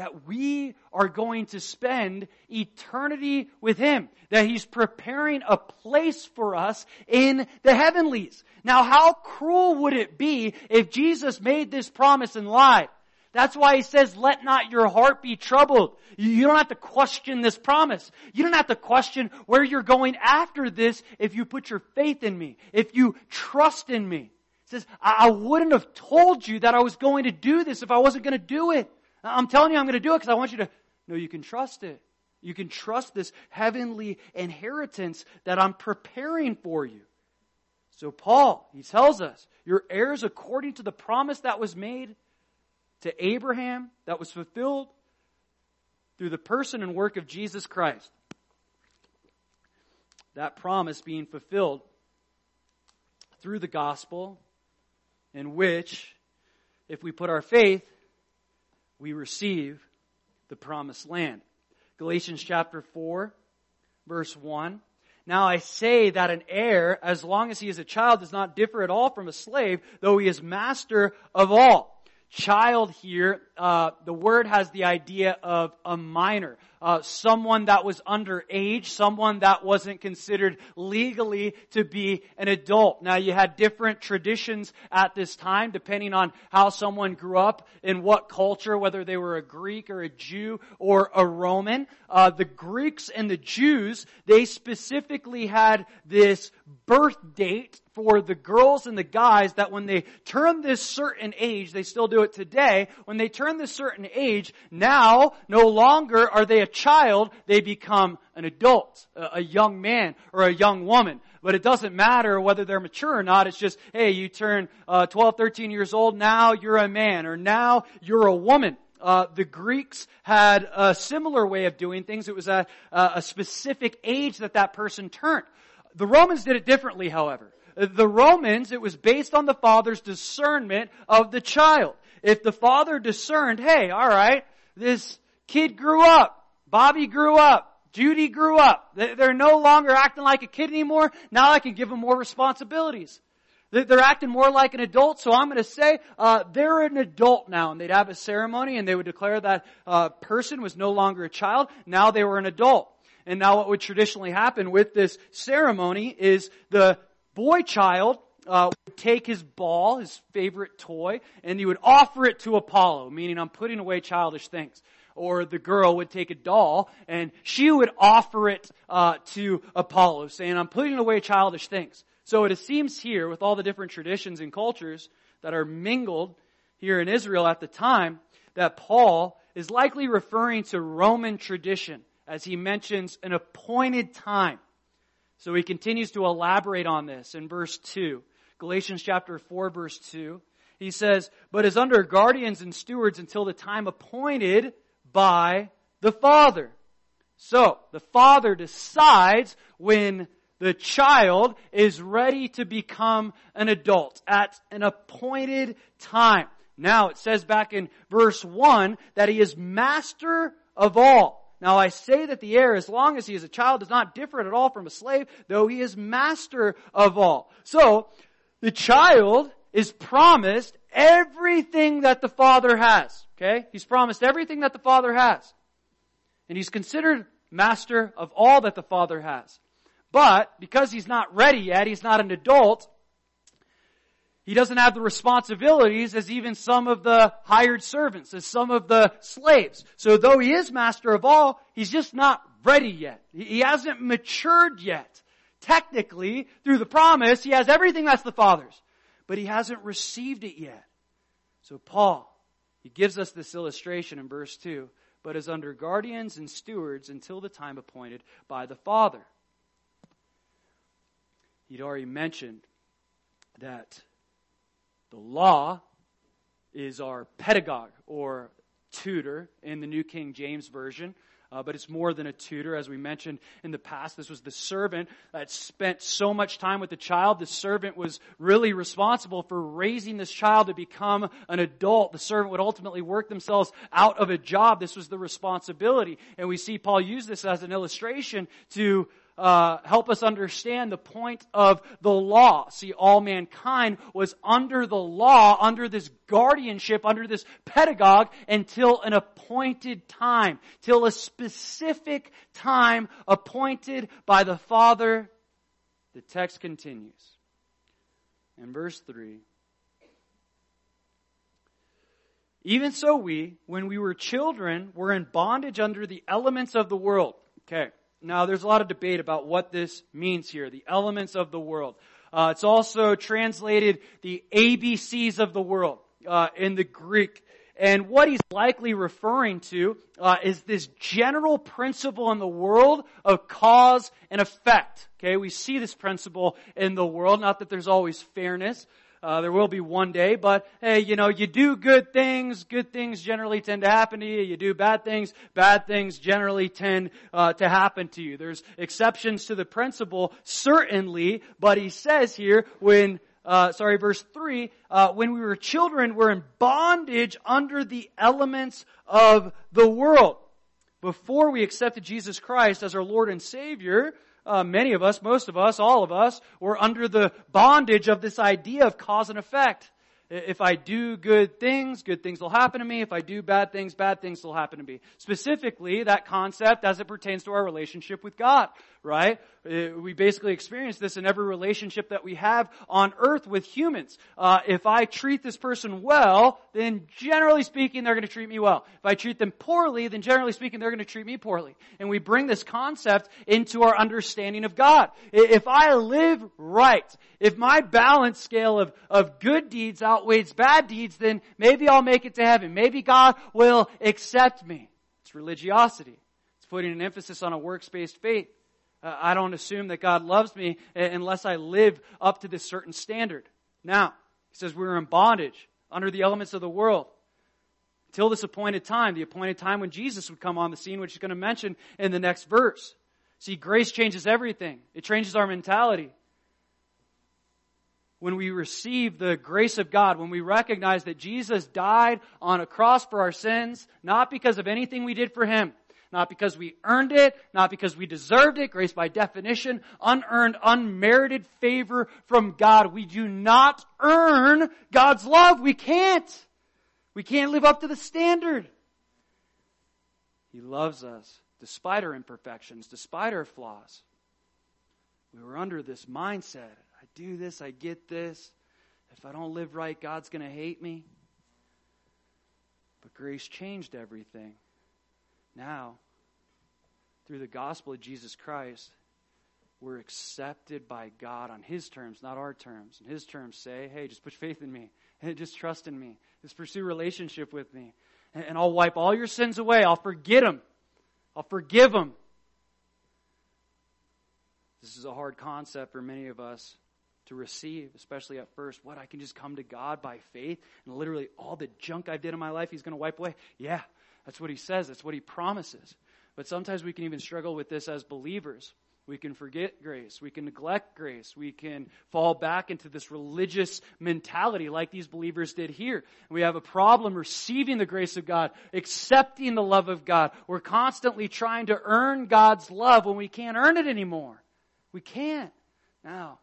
that we are going to spend eternity with Him. That He's preparing a place for us in the heavenlies. Now how cruel would it be if Jesus made this promise and lied? That's why he says, let not your heart be troubled. You don't have to question this promise. You don't have to question where you're going after this if you put your faith in me, if you trust in me. He says, I wouldn't have told you that I was going to do this if I wasn't going to do it. I'm telling you I'm going to do it because I want you to know you can trust it. You can trust this heavenly inheritance that I'm preparing for you. So Paul, he tells us, you're heirs according to the promise that was made to Abraham, that was fulfilled through the person and work of Jesus Christ. That promise being fulfilled through the gospel in which, if we put our faith, we receive the promised land. Galatians chapter 4, verse 1. Now I say that an heir, as long as he is a child, does not differ at all from a slave, though he is master of all. Child here, uh, the word has the idea of a minor uh, someone that was underage, someone that wasn't considered legally to be an adult. Now you had different traditions at this time depending on how someone grew up in what culture, whether they were a Greek or a Jew or a Roman. Uh, the Greeks and the Jews, they specifically had this birth date for the girls and the guys that when they turn this certain age, they still do it today, when they turn this certain age, now no longer are they a child, they become an adult, a young man or a young woman. But it doesn't matter whether they're mature or not. It's just, hey, you turn uh, 12, 13 years old, now you're a man, or now you're a woman. uh, the Greeks had a similar way of doing things. It was a, a specific age that that person turned. The Romans did it differently, however. The Romans, it was based on the father's discernment of the child. If the father discerned, hey, alright, this kid grew up, Bobby grew up, Judy grew up, they're no longer acting like a kid anymore, now I can give them more responsibilities. They're acting more like an adult, so I'm going to say uh, they're an adult now, and they'd have a ceremony, and they would declare that uh, person was no longer a child. Now they were an adult. And now what would traditionally happen with this ceremony is the boy child uh, would take his ball, his favorite toy, and he would offer it to Apollo, meaning I'm putting away childish things. Or the girl would take a doll and she would offer it uh, to Apollo, saying, "I'm putting away childish things." So it seems here, with all the different traditions and cultures that are mingled here in Israel at the time, that Paul is likely referring to Roman tradition as he mentions an appointed time. So he continues to elaborate on this in verse 2. Galatians chapter 4 verse 2. He says, but is under guardians and stewards until the time appointed by the Father. So, the Father decides when the child is ready to become an adult at an appointed time. Now, it says back in verse 1 that he is master of all. Now I say that the heir, as long as he is a child, is not different at all from a slave, though he is master of all. So, the child is promised everything that the father has. Okay? He's promised everything that the father has. And he's considered master of all that the father has. But, because he's not ready yet, he's not an adult, he doesn't have the responsibilities as even some of the hired servants, as some of the slaves. So though he is master of all, he's just not ready yet. He hasn't matured yet. Technically, through the promise, he has everything that's the Father's. But he hasn't received it yet. So Paul, he gives us this illustration in verse 2, but is under guardians and stewards until the time appointed by the Father. He'd already mentioned that the law is our pedagogue or tutor in the New King James Version. Uh, but it's more than a tutor. As we mentioned in the past, this was the servant that spent so much time with the child. The servant was really responsible for raising this child to become an adult. The servant would ultimately work themselves out of a job. This was the responsibility. And we see Paul use this as an illustration to uh, help us understand the point of the law. See, all mankind was under the law, under this guardianship, under this pedagogue until an appointed time, till a specific time appointed by the Father. The text continues. In verse 3, even so we, when we were children, were in bondage under the elements of the world. Okay. Now, there's a lot of debate about what this means here, the elements of the world. Uh, it's also translated the ABCs of the world uh, in the Greek. And what he's likely referring to uh, is this general principle in the world of cause and effect. Okay, we see this principle in the world. Not that there's always fairness, uh, there will be one day, but hey, you know, you do good things, good things generally tend to happen to you. You do bad things, bad things generally tend uh, to happen to you. There's exceptions to the principle, certainly, but he says here when uh, sorry, verse 3, uh, when we were children, we're in bondage under the elements of the world. Before we accepted Jesus Christ as our Lord and Savior, uh, many of us, most of us, all of us, were under the bondage of this idea of cause and effect. If I do good things, good things will happen to me. If I do bad things, bad things will happen to me. Specifically, that concept as it pertains to our relationship with God, right? Uh, we basically experience this in every relationship that we have on earth with humans. Uh, if I treat this person well, then generally speaking, they're going to treat me well. If I treat them poorly, then generally speaking, they're going to treat me poorly. And we bring this concept into our understanding of God. If I live right, if my balance scale of, of good deeds outweighs bad deeds, then maybe I'll make it to heaven. Maybe God will accept me. It's religiosity. It's putting an emphasis on a works-based faith. Uh, I don't assume that God loves me unless I live up to this certain standard. Now, he says we're in bondage under the elements of the world. until this appointed time, the appointed time when Jesus would come on the scene, which he's going to mention in the next verse. See, grace changes everything. It changes our mentality. When we receive the grace of God, when we recognize that Jesus died on a cross for our sins, not because of anything we did for Him, not because we earned it, not because we deserved it. Grace by definition, unearned, unmerited favor from God. We do not earn God's love. We can't. We can't live up to the standard. He loves us despite our imperfections, despite our flaws. We were under this mindset I do this, I get this. If I don't live right, God's going to hate me. But grace changed everything. Now, through the gospel of Jesus Christ, we're accepted by God on His terms, not our terms. And His terms say, hey, just put faith in me. Just trust in me. Just pursue relationship with me. And I'll wipe all your sins away. I'll forget them. I'll forgive them. This is a hard concept for many of us to receive, especially at first. What, I can just come to God by faith and literally all the junk I've did in my life, He's going to wipe away? Yeah, that's what He says. That's what He promises. But sometimes we can even struggle with this as believers. We can forget grace. We can neglect grace. We can fall back into this religious mentality like these believers did here. We have a problem receiving the grace of God, accepting the love of God. We're constantly trying to earn God's love when we can't earn it anymore. We can't. Now,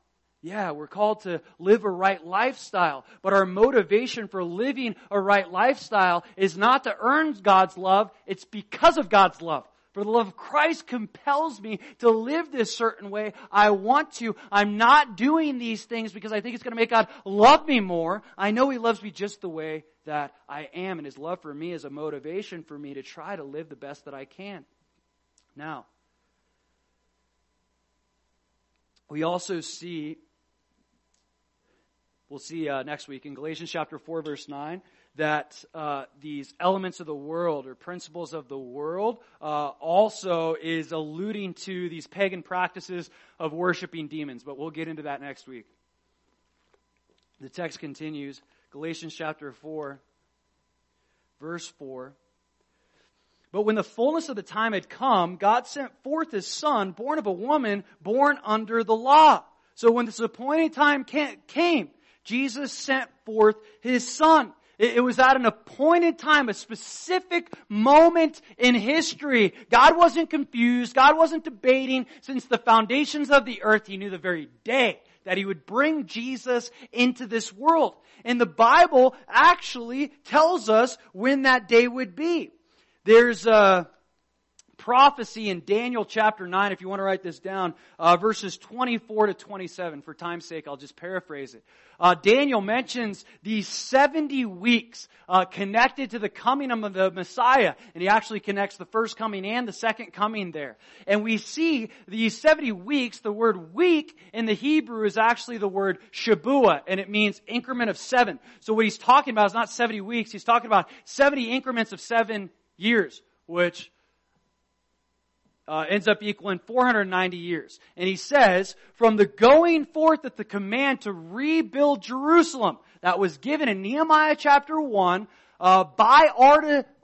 yeah, we're called to live a right lifestyle, but our motivation for living a right lifestyle is not to earn God's love, it's because of God's love. For the love of Christ compels me to live this certain way. I want to. I'm not doing these things because I think it's going to make God love me more. I know He loves me just the way that I am, and His love for me is a motivation for me to try to live the best that I can. Now, we also see, we'll see uh, next week in Galatians chapter 4, verse 9 that uh, these elements of the world or principles of the world uh, also is alluding to these pagan practices of worshiping demons. But we'll get into that next week. The text continues Galatians chapter 4, verse 4. But when the fullness of the time had come, God sent forth his son, born of a woman, born under the law. So when this appointed time came, Jesus sent forth his son. It was at an appointed time, a specific moment in history. God wasn't confused. God wasn't debating since the foundations of the earth. He knew the very day that he would bring Jesus into this world. And the Bible actually tells us when that day would be. There's a, prophecy in Daniel chapter 9, if you want to write this down, uh, verses 24 to 27. For time's sake, I'll just paraphrase it. Uh, Daniel mentions these 70 weeks uh, connected to the coming of the Messiah, and he actually connects the first coming and the second coming there. And we see these 70 weeks, the word week in the Hebrew is actually the word shabua, and it means increment of seven. So what he's talking about is not 70 weeks, he's talking about 70 increments of seven years, which uh, ends up equaling 490 years. And he says, from the going forth of the command to rebuild Jerusalem that was given in Nehemiah chapter 1 uh, by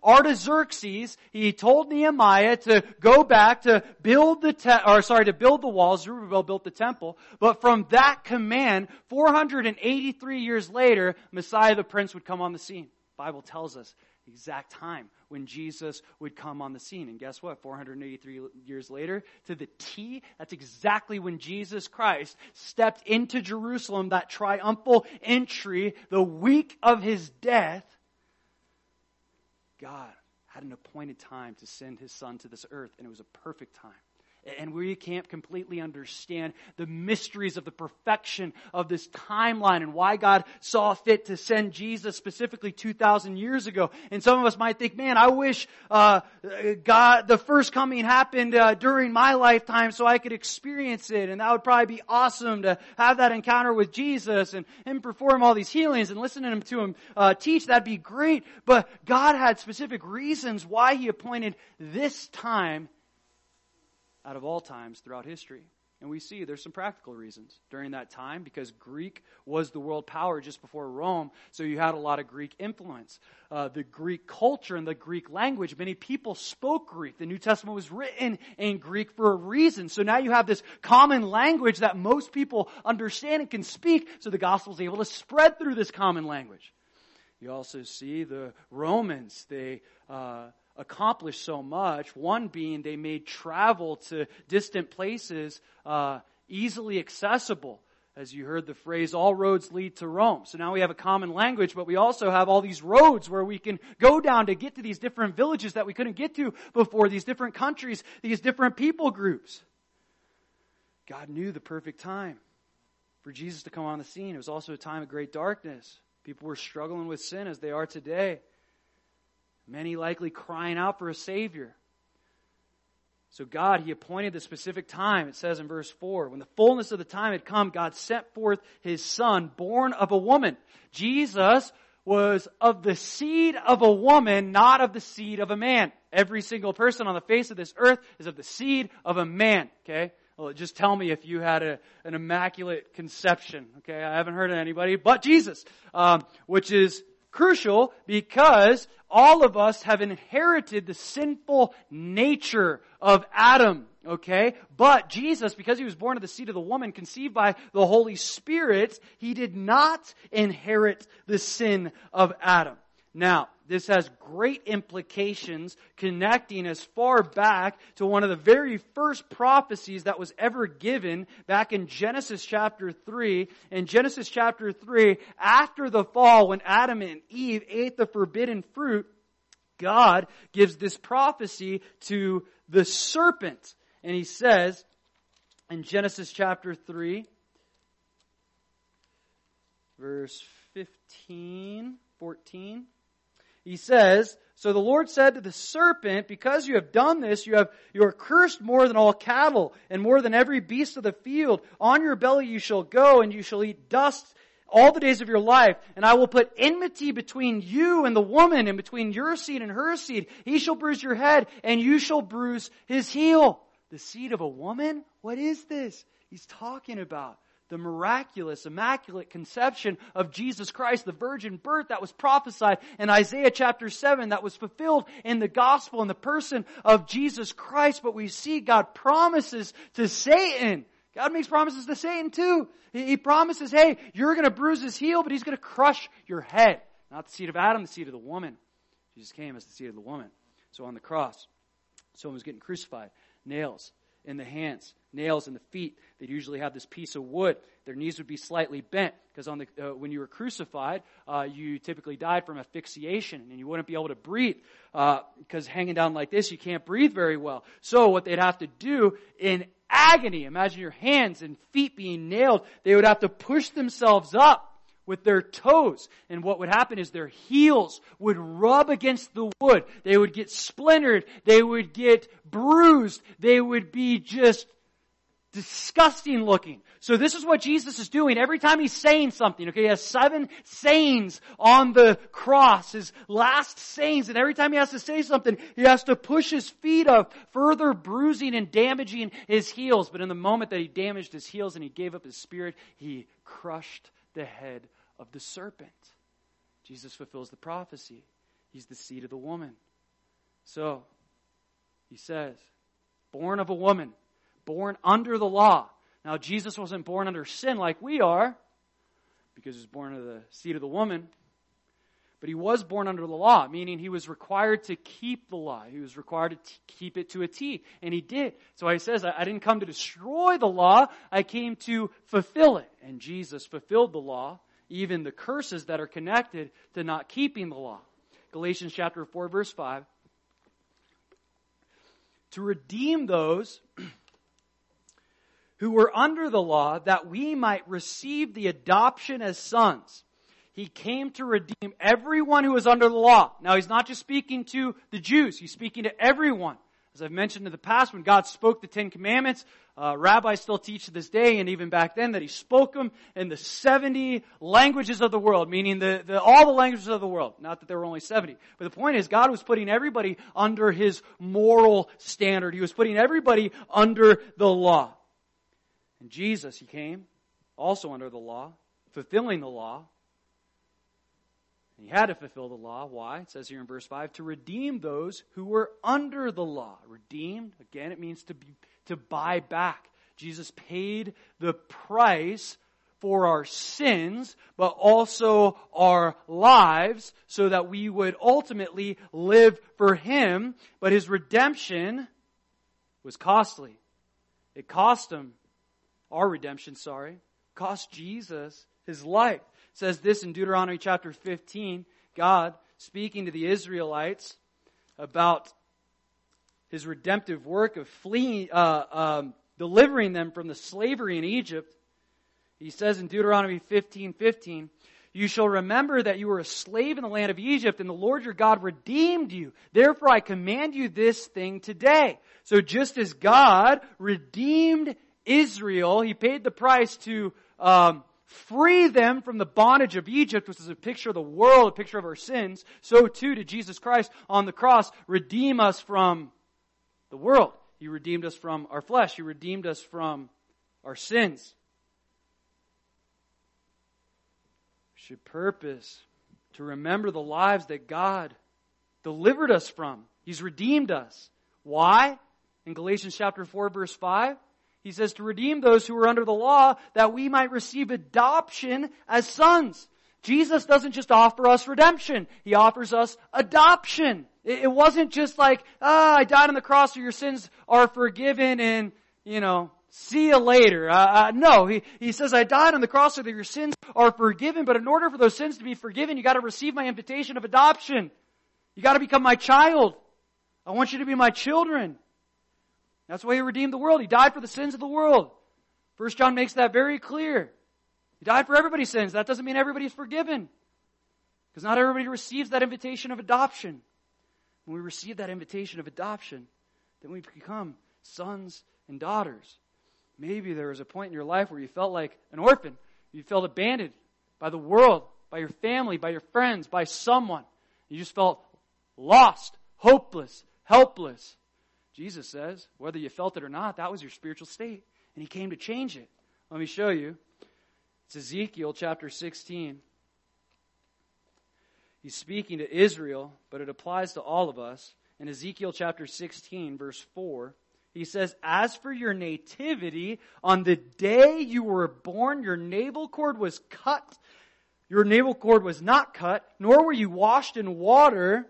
Artaxerxes, he told Nehemiah to go back to build the te- or sorry to build the walls. Zerubbabel built the temple, but from that command, 483 years later, Messiah the Prince would come on the scene. Bible tells us exact time when Jesus would come on the scene. And guess what? 483 years later, to the T, that's exactly when Jesus Christ stepped into Jerusalem, that triumphal entry, the week of his death. God had an appointed time to send his son to this earth, and it was a perfect time and we can't completely understand the mysteries of the perfection of this timeline and why God saw fit to send Jesus specifically 2,000 years ago. And some of us might think, man, I wish uh, God, the first coming happened uh, during my lifetime so I could experience it, and that would probably be awesome to have that encounter with Jesus and, Him perform all these healings and listen to him, to him uh, teach. That'd be great. But God had specific reasons why He appointed this time out of all times throughout history. And we see there's some practical reasons during that time because Greek was the world power just before Rome, so you had a lot of Greek influence. Uh, the Greek culture and the Greek language, many people spoke Greek. The New Testament was written in Greek for a reason. So now you have this common language that most people understand and can speak, so the gospel is able to spread through this common language. You also see the Romans, they, uh, accomplished so much. One being they made travel to distant places uh, easily accessible. As you heard the phrase, all roads lead to Rome. So now we have a common language, but we also have all these roads where we can go down to get to these different villages that we couldn't get to before, these different countries, these different people groups. God knew the perfect time for Jesus to come on the scene. It was also a time of great darkness. People were struggling with sin as they are today. Many likely crying out for a Savior. So God, He appointed the specific time, it says in verse 4. When the fullness of the time had come, God sent forth His Son, born of a woman. Jesus was of the seed of a woman, not of the seed of a man. Every single person on the face of this earth is of the seed of a man. Okay? Well, just tell me if you had a, an immaculate conception. Okay? I haven't heard of anybody but Jesus. Um, which is crucial because all of us have inherited the sinful nature of Adam. Okay? But Jesus, because he was born of the seed of the woman, conceived by the Holy Spirit, he did not inherit the sin of Adam. Now, this has great implications connecting as far back to one of the very first prophecies that was ever given back in Genesis chapter 3. In Genesis chapter 3, after the fall, when Adam and Eve ate the forbidden fruit, God gives this prophecy to the serpent. And he says in Genesis chapter 3, verse 15, 14, he says, So the Lord said to the serpent, Because you have done this, you have you are cursed more than all cattle, and more than every beast of the field. On your belly you shall go, and you shall eat dust all the days of your life, and I will put enmity between you and the woman, and between your seed and her seed. He shall bruise your head, and you shall bruise his heel. The seed of a woman? What is this? He's talking about the miraculous, immaculate conception of Jesus Christ, the virgin birth that was prophesied in Isaiah chapter 7 that was fulfilled in the gospel in the person of Jesus Christ. But we see God promises to Satan. God makes promises to Satan too. He promises, hey, you're going to bruise his heel, but he's going to crush your head. Not the seed of Adam, the seed of the woman. Jesus came as the seed of the woman. So on the cross, someone was getting crucified. Nails in the hands, nails in the feet. They'd usually have this piece of wood. Their knees would be slightly bent because on the uh, when you were crucified, uh, you typically died from asphyxiation and you wouldn't be able to breathe because uh, hanging down like this, you can't breathe very well. So what they'd have to do in agony, imagine your hands and feet being nailed, they would have to push themselves up with their toes. And what would happen is their heels would rub against the wood. They would get splintered. They would get bruised. They would be just disgusting looking. So this is what Jesus is doing every time he's saying something. Okay, he has seven sayings on the cross, his last sayings, and every time he has to say something, he has to push his feet up, further bruising and damaging his heels. But in the moment that he damaged his heels and he gave up his spirit, he crushed the head of the serpent. Jesus fulfills the prophecy. He's the seed of the woman. So, he says, born of a woman, born under the law. Now, Jesus wasn't born under sin like we are, because he was born of the seed of the woman. But he was born under the law, meaning he was required to keep the law. He was required to t- keep it to a T, and he did. So he says, I didn't come to destroy the law, I came to fulfill it. And Jesus fulfilled the law, even the curses that are connected to not keeping the law. Galatians chapter 4 verse 5. To redeem those who were under the law that we might receive the adoption as sons. He came to redeem everyone who was under the law. Now he's not just speaking to the Jews, he's speaking to everyone. As I've mentioned in the past, when God spoke the Ten Commandments, uh, rabbis still teach to this day, and even back then, that He spoke them in the 70 languages of the world, meaning the, the, all the languages of the world. Not that there were only 70. But the point is, God was putting everybody under His moral standard. He was putting everybody under the law. And Jesus, he came also under the law, fulfilling the law. He had to fulfill the law. Why? It says here in verse 5 to redeem those who were under the law. Redeemed, again, it means to, be, to buy back. Jesus paid the price for our sins, but also our lives, so that we would ultimately live for Him. But His redemption was costly. It cost Him, our redemption, sorry, cost Jesus His life. Says this in Deuteronomy chapter 15, God speaking to the Israelites about His redemptive work of fleeing, uh, um, delivering them from the slavery in Egypt. He says in Deuteronomy 15 15, you shall remember that you were a slave in the land of Egypt and the Lord your God redeemed you. Therefore I command you this thing today. So just as God redeemed Israel, He paid the price to um, free them from the bondage of Egypt, which is a picture of the world, a picture of our sins. So too did Jesus Christ on the cross redeem us from the world. He redeemed us from our flesh. He redeemed us from our sins. We should purpose to remember the lives that God delivered us from. He's redeemed us. Why? In Galatians chapter 4 verse 5, he says to redeem those who are under the law that we might receive adoption as sons. Jesus doesn't just offer us redemption. He offers us adoption. It wasn't just like, ah, I died on the cross so your sins are forgiven and, you know, see you later. Uh, uh, no, he, he says, I died on the cross so that your sins are forgiven, but in order for those sins to be forgiven, you gotta receive my invitation of adoption. You gotta become my child. I want you to be my children. That's why he redeemed the world. He died for the sins of the world. First John makes that very clear. He died for everybody's sins. That doesn't mean everybody's forgiven. Because not everybody receives that invitation of adoption. When we receive that invitation of adoption, then we become sons and daughters. Maybe there was a point in your life where you felt like an orphan. You felt abandoned by the world, by your family, by your friends, by someone. You just felt lost, hopeless, helpless. Jesus says, whether you felt it or not, that was your spiritual state. And He came to change it. Let me show you. It's Ezekiel chapter 16. He's speaking to Israel, but it applies to all of us. In Ezekiel chapter 16, verse 4, he says, As for your nativity, on the day you were born, your navel cord was cut. Your navel cord was not cut, nor were you washed in water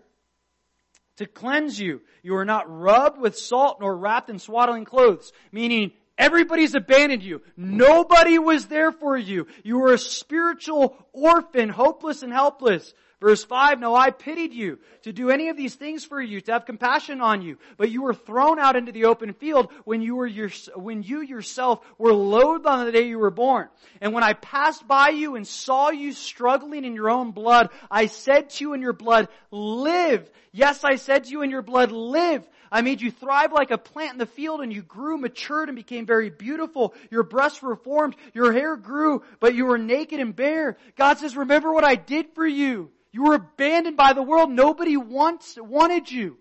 to cleanse you. You were not rubbed with salt nor wrapped in swaddling clothes, meaning everybody's abandoned you. Nobody was there for you. You were a spiritual orphan, hopeless and helpless. Verse 5, No, eye pitied you to do any of these things for you, to have compassion on you, but you were thrown out into the open field when you were your, when you yourself were loathed on the day you were born. And when I passed by you and saw you struggling in your own blood, I said to you in your blood, live. Yes, I said to you in your blood, live. I made you thrive like a plant in the field and you grew, matured, and became very beautiful. Your breasts were formed, your hair grew, but you were naked and bare. God says, remember what I did for you. You were abandoned by the world. Nobody wants, wanted you.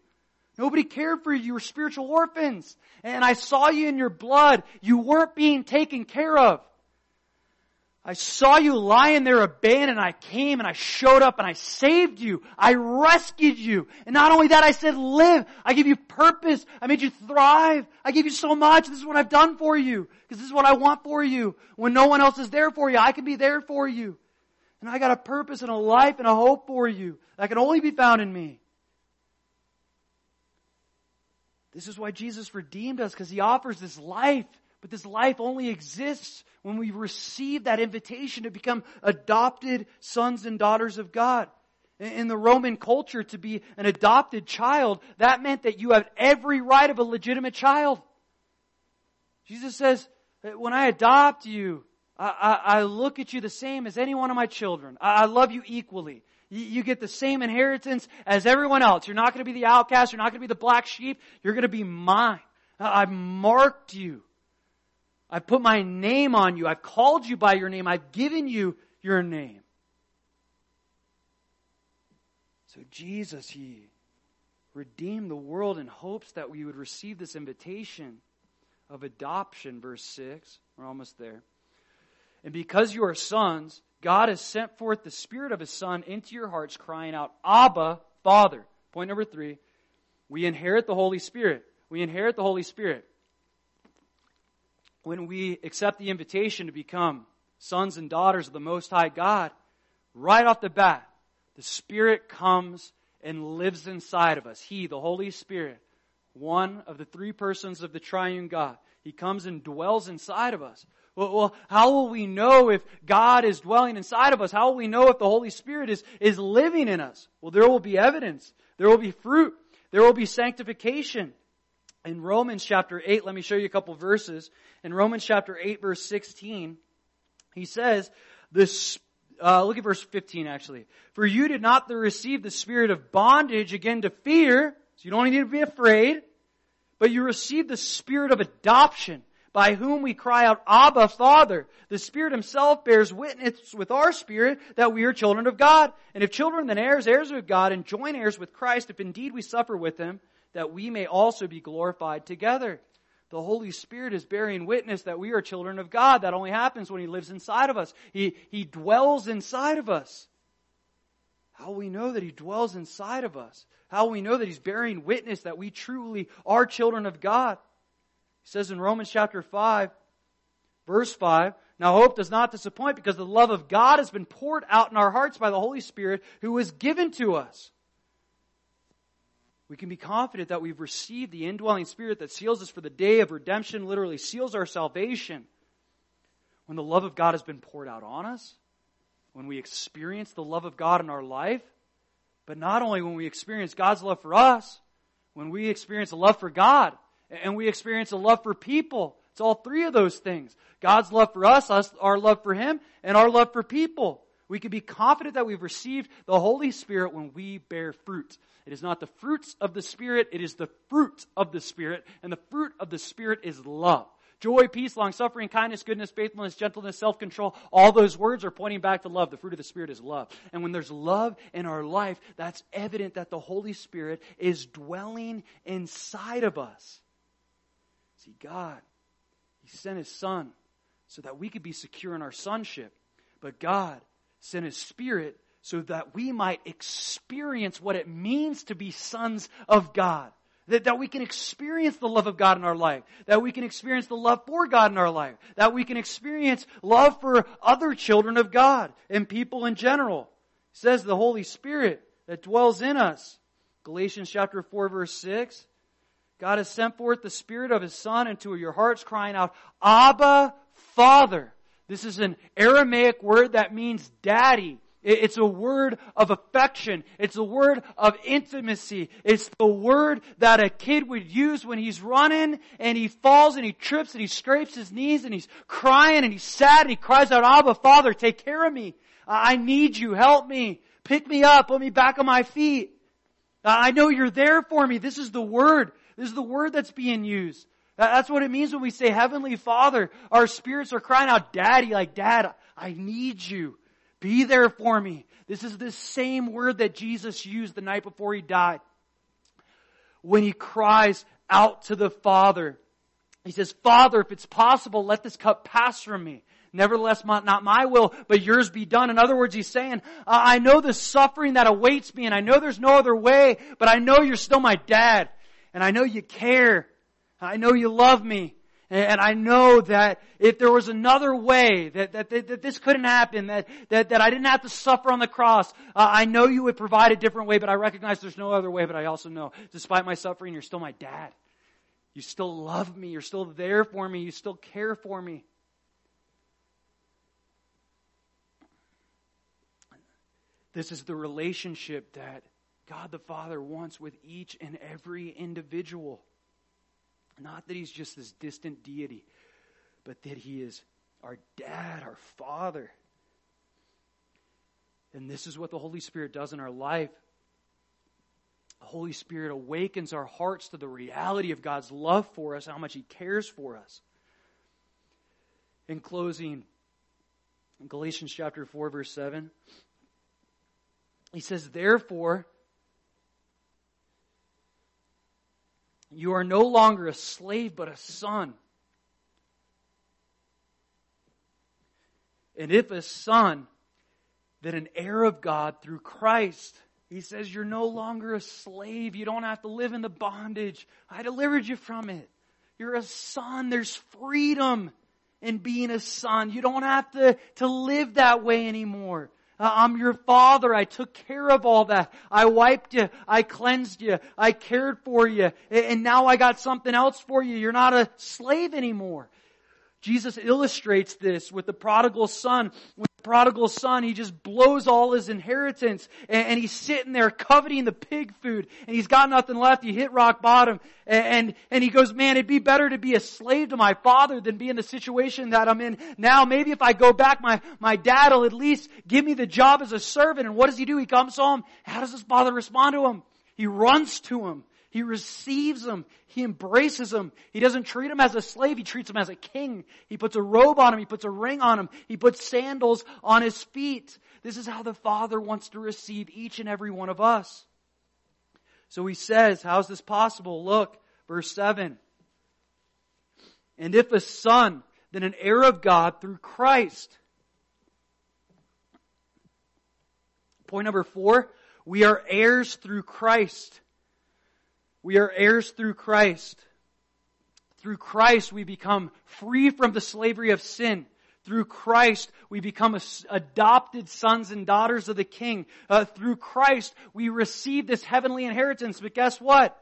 Nobody cared for you. You were spiritual orphans. And I saw you in your blood. You weren't being taken care of. I saw you lying there abandoned. I came and I showed up and I saved you. I rescued you. And not only that, I said live. I gave you purpose. I made you thrive. I gave you so much. This is what I've done for you. Because this is what I want for you. When no one else is there for you, I can be there for you. And I got a purpose and a life and a hope for you that can only be found in me. This is why Jesus redeemed us because he offers this life. But this life only exists when we receive that invitation to become adopted sons and daughters of God. In the Roman culture, to be an adopted child, that meant that you have every right of a legitimate child. Jesus says, when I adopt you, I, I, I, look at you the same as any one of my children. I, I love you equally. You, get the same inheritance as everyone else. You're not going to be the outcast. You're not going to be the black sheep. You're going to be mine. I've marked you. I've put my name on you. I've called you by your name. I've given you your name. So Jesus, He redeemed the world in hopes that we would receive this invitation of adoption, verse 6 We're almost there. And because you are sons, God has sent forth the Spirit of His Son into your hearts, crying out, Abba, Father. Point number three, we inherit the Holy Spirit. We inherit the Holy Spirit. When we accept the invitation to become sons and daughters of the Most High God, right off the bat, the Spirit comes and lives inside of us. He, the Holy Spirit, one of the three persons of the triune God, He comes and dwells inside of us. Well, well, how will we know if God is dwelling inside of us? How will we know if the Holy Spirit is, is living in us? Well, there will be evidence. There will be fruit. There will be sanctification. In Romans chapter 8, let me show you a couple verses. In Romans chapter 8 verse 16, he says, this, uh, look at verse 15 actually. For you did not receive the spirit of bondage again to fear, so you don't need to be afraid, but you received the spirit of adoption by whom we cry out, Abba, Father. The Spirit Himself bears witness with our spirit that we are children of God. And if children, then heirs, heirs of God, and joint heirs with Christ, if indeed we suffer with Him, that we may also be glorified together. The Holy Spirit is bearing witness that we are children of God. That only happens when He lives inside of us. He, he dwells inside of us. How we know that He dwells inside of us? How we know that He's bearing witness that we truly are children of God? He says in Romans chapter 5, verse 5, Now hope does not disappoint because the love of God has been poured out in our hearts by the Holy Spirit who was given to us. We can be confident that we've received the indwelling Spirit that seals us for the day of redemption, literally seals our salvation. When the love of God has been poured out on us, when we experience the love of God in our life, but not only when we experience God's love for us, when we experience a love for God, and we experience a love for people. It's all three of those things. God's love for us, us, our love for Him, and our love for people. We can be confident that we've received the Holy Spirit when we bear fruit. It is not the fruits of the Spirit, it is the fruit of the Spirit, and the fruit of the Spirit is love. Joy, peace, long suffering, kindness, goodness, faithfulness, gentleness, self control. All those words are pointing back to love. The fruit of the Spirit is love. And when there's love in our life, that's evident that the Holy Spirit is dwelling inside of us. See, God, He sent His Son so that we could be secure in our sonship. But God sent His Spirit so that we might experience what it means to be sons of God. That, that we can experience the love of God in our life. That we can experience the love for God in our life. That we can experience love for other children of God and people in general. It says the Holy Spirit that dwells in us. Galatians chapter 4 verse 6. God has sent forth the Spirit of His Son into your hearts, crying out, Abba, Father. This is an Aramaic word that means daddy. It's a word of affection. It's a word of intimacy. It's the word that a kid would use when he's running and he falls and he trips and he scrapes his knees and he's crying and he's sad and he cries out, Abba, Father, take care of me. I need you. Help me. Pick me up. Put me back on my feet. I know you're there for me. This is the word this is the word that's being used. That's what it means when we say Heavenly Father. Our spirits are crying out, Daddy, like, Dad, I need you. Be there for me. This is the same word that Jesus used the night before he died. When he cries out to the Father. He says, Father, if it's possible, let this cup pass from me. Nevertheless, not my will, but yours be done. In other words, he's saying, I know the suffering that awaits me and I know there's no other way, but I know you're still my dad and I know you care. I know you love me. And I know that if there was another way, that, that, that, that this couldn't happen, that, that, that I didn't have to suffer on the cross, uh, I know you would provide a different way, but I recognize there's no other way, but I also know, despite my suffering, you're still my dad. You still love me. You're still there for me. You still care for me. This is the relationship that God the Father wants with each and every individual. Not that He's just this distant deity, but that He is our dad, our Father. And this is what the Holy Spirit does in our life. The Holy Spirit awakens our hearts to the reality of God's love for us, how much He cares for us. In closing, in Galatians chapter 4, verse 7, he says, Therefore, You are no longer a slave, but a son. And if a son, then an heir of God through Christ. He says, You're no longer a slave. You don't have to live in the bondage. I delivered you from it. You're a son. There's freedom in being a son. You don't have to, to live that way anymore. Uh, I'm your father. I took care of all that. I wiped you. I cleansed you. I cared for you. And now I got something else for you. You're not a slave anymore. Jesus illustrates this with the prodigal son. With the prodigal son, he just blows all his inheritance and, and, he's sitting there coveting the pig food and he's got nothing left. He hit rock bottom and, and, and he goes, man, it'd be better to be a slave to my father than be in the situation that I'm in now. Maybe if I go back, my, my dad will at least give me the job as a servant. And what does he do? He comes home. How does his father respond to him? He runs to him. He receives him. He embraces him. He doesn't treat him as a slave. He treats him as a king. He puts a robe on him. He puts a ring on him. He puts sandals on his feet. This is how the Father wants to receive each and every one of us. So he says, how's this possible? Look, verse 7. And if a son, then an heir of God through Christ. Point number four, we are heirs through Christ. We are heirs through Christ. Through Christ, we become free from the slavery of sin. Through Christ, we become adopted sons and daughters of the King. Uh, through Christ, we receive this heavenly inheritance. But guess what?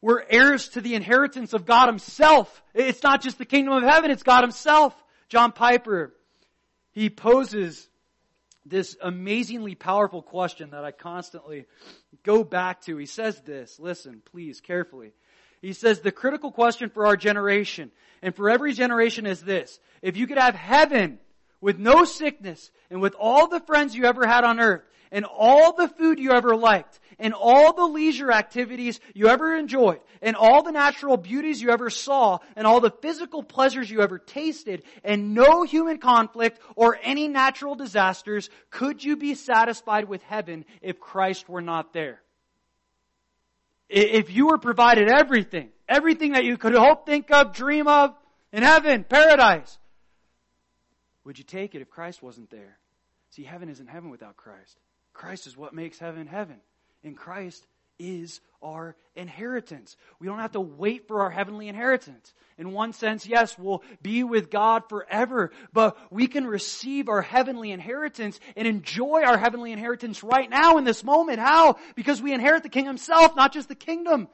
We're heirs to the inheritance of God Himself. It's not just the kingdom of heaven, it's God Himself. John Piper, he poses this amazingly powerful question that I constantly go back to. He says this, listen, please, carefully. He says the critical question for our generation and for every generation is this. If you could have heaven with no sickness and with all the friends you ever had on earth and all the food you ever liked and all the leisure activities you ever enjoyed and all the natural beauties you ever saw and all the physical pleasures you ever tasted and no human conflict or any natural disasters, could you be satisfied with heaven if Christ were not there? If you were provided everything, everything that you could hope, think of, dream of in heaven, paradise, would you take it if Christ wasn't there? See, heaven isn't heaven without Christ. Christ is what makes heaven heaven. And Christ is our inheritance. We don't have to wait for our heavenly inheritance. In one sense, yes, we'll be with God forever, but we can receive our heavenly inheritance and enjoy our heavenly inheritance right now in this moment. How? Because we inherit the King himself, not just the kingdom.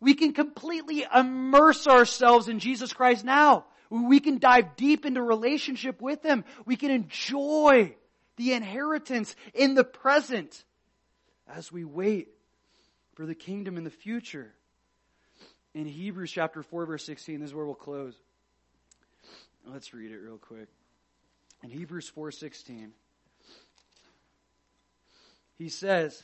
We can completely immerse ourselves in Jesus Christ now. We can dive deep into relationship with Him. We can enjoy the inheritance in the present as we wait for the kingdom in the future. In Hebrews chapter 4 verse 16, this is where we'll close. Let's read it real quick. In Hebrews 4:16, he says,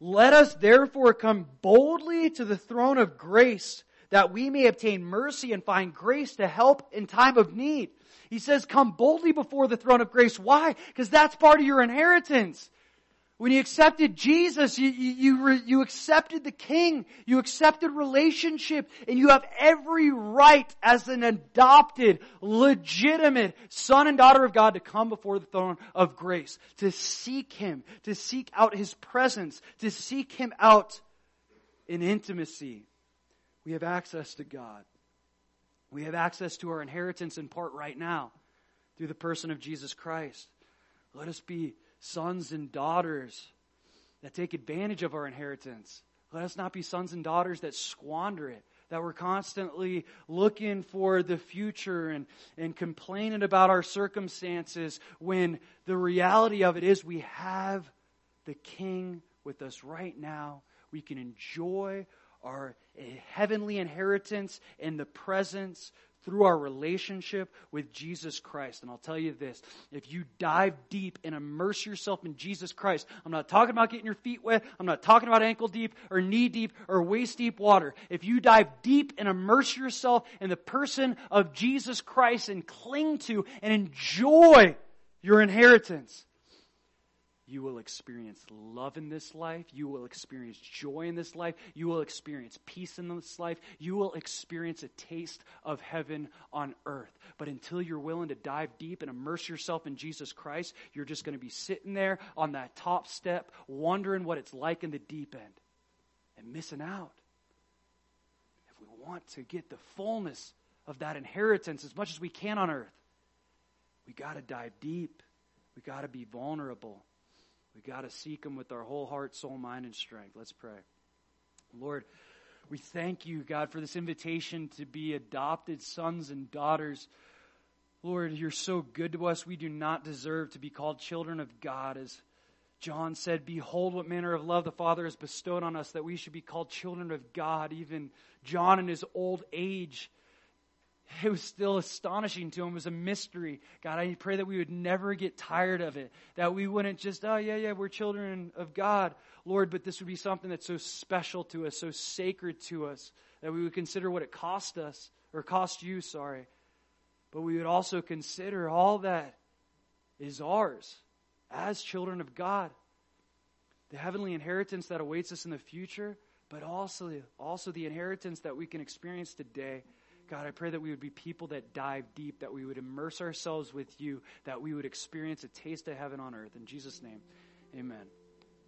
"Let us therefore come boldly to the throne of grace, that we may obtain mercy and find grace to help in time of need." He says, "Come boldly before the throne of grace." Why? Because that's part of your inheritance. When you accepted Jesus, you, you, you, you, accepted the King. You accepted relationship. And you have every right as an adopted, legitimate son and daughter of God to come before the throne of grace. To seek Him. To seek out His presence. To seek Him out in intimacy. We have access to God. We have access to our inheritance in part right now through the person of Jesus Christ. Let us be sons and daughters that take advantage of our inheritance. Let us not be sons and daughters that squander it, that we're constantly looking for the future and, and complaining about our circumstances when the reality of it is we have the King with us right now. We can enjoy our eh, heavenly inheritance in the presence through our relationship with Jesus Christ. And I'll tell you this, if you dive deep and immerse yourself in Jesus Christ, I'm not talking about getting your feet wet, I'm not talking about ankle deep or knee deep or waist deep water. If you dive deep and immerse yourself in the person of Jesus Christ and cling to and enjoy your inheritance, you will experience love in this life. You will experience joy in this life. You will experience peace in this life. You will experience a taste of heaven on earth. But until you're willing to dive deep and immerse yourself in Jesus Christ, you're just going to be sitting there on that top step, wondering what it's like in the deep end and missing out. If we want to get the fullness of that inheritance as much as we can on earth, we got to dive deep. We got to be vulnerable. We got to seek Him with our whole heart, soul, mind, and strength. Let's pray. Lord, we thank you, God, for this invitation to be adopted sons and daughters. Lord, you're so good to us. We do not deserve to be called children of God. As John said, Behold, what manner of love the Father has bestowed on us that we should be called children of God. Even John, in his old age, it was still astonishing to him. It was a mystery. God, I pray that we would never get tired of it. That we wouldn't just, oh, yeah, yeah, we're children of God, Lord, but this would be something that's so special to us, so sacred to us, that we would consider what it cost us, or cost you, sorry. But we would also consider all that is ours as children of God. The heavenly inheritance that awaits us in the future, but also, also the inheritance that we can experience today. God, I pray that we would be people that dive deep, that we would immerse ourselves with you, that we would experience a taste of heaven on earth. In Jesus' name, amen.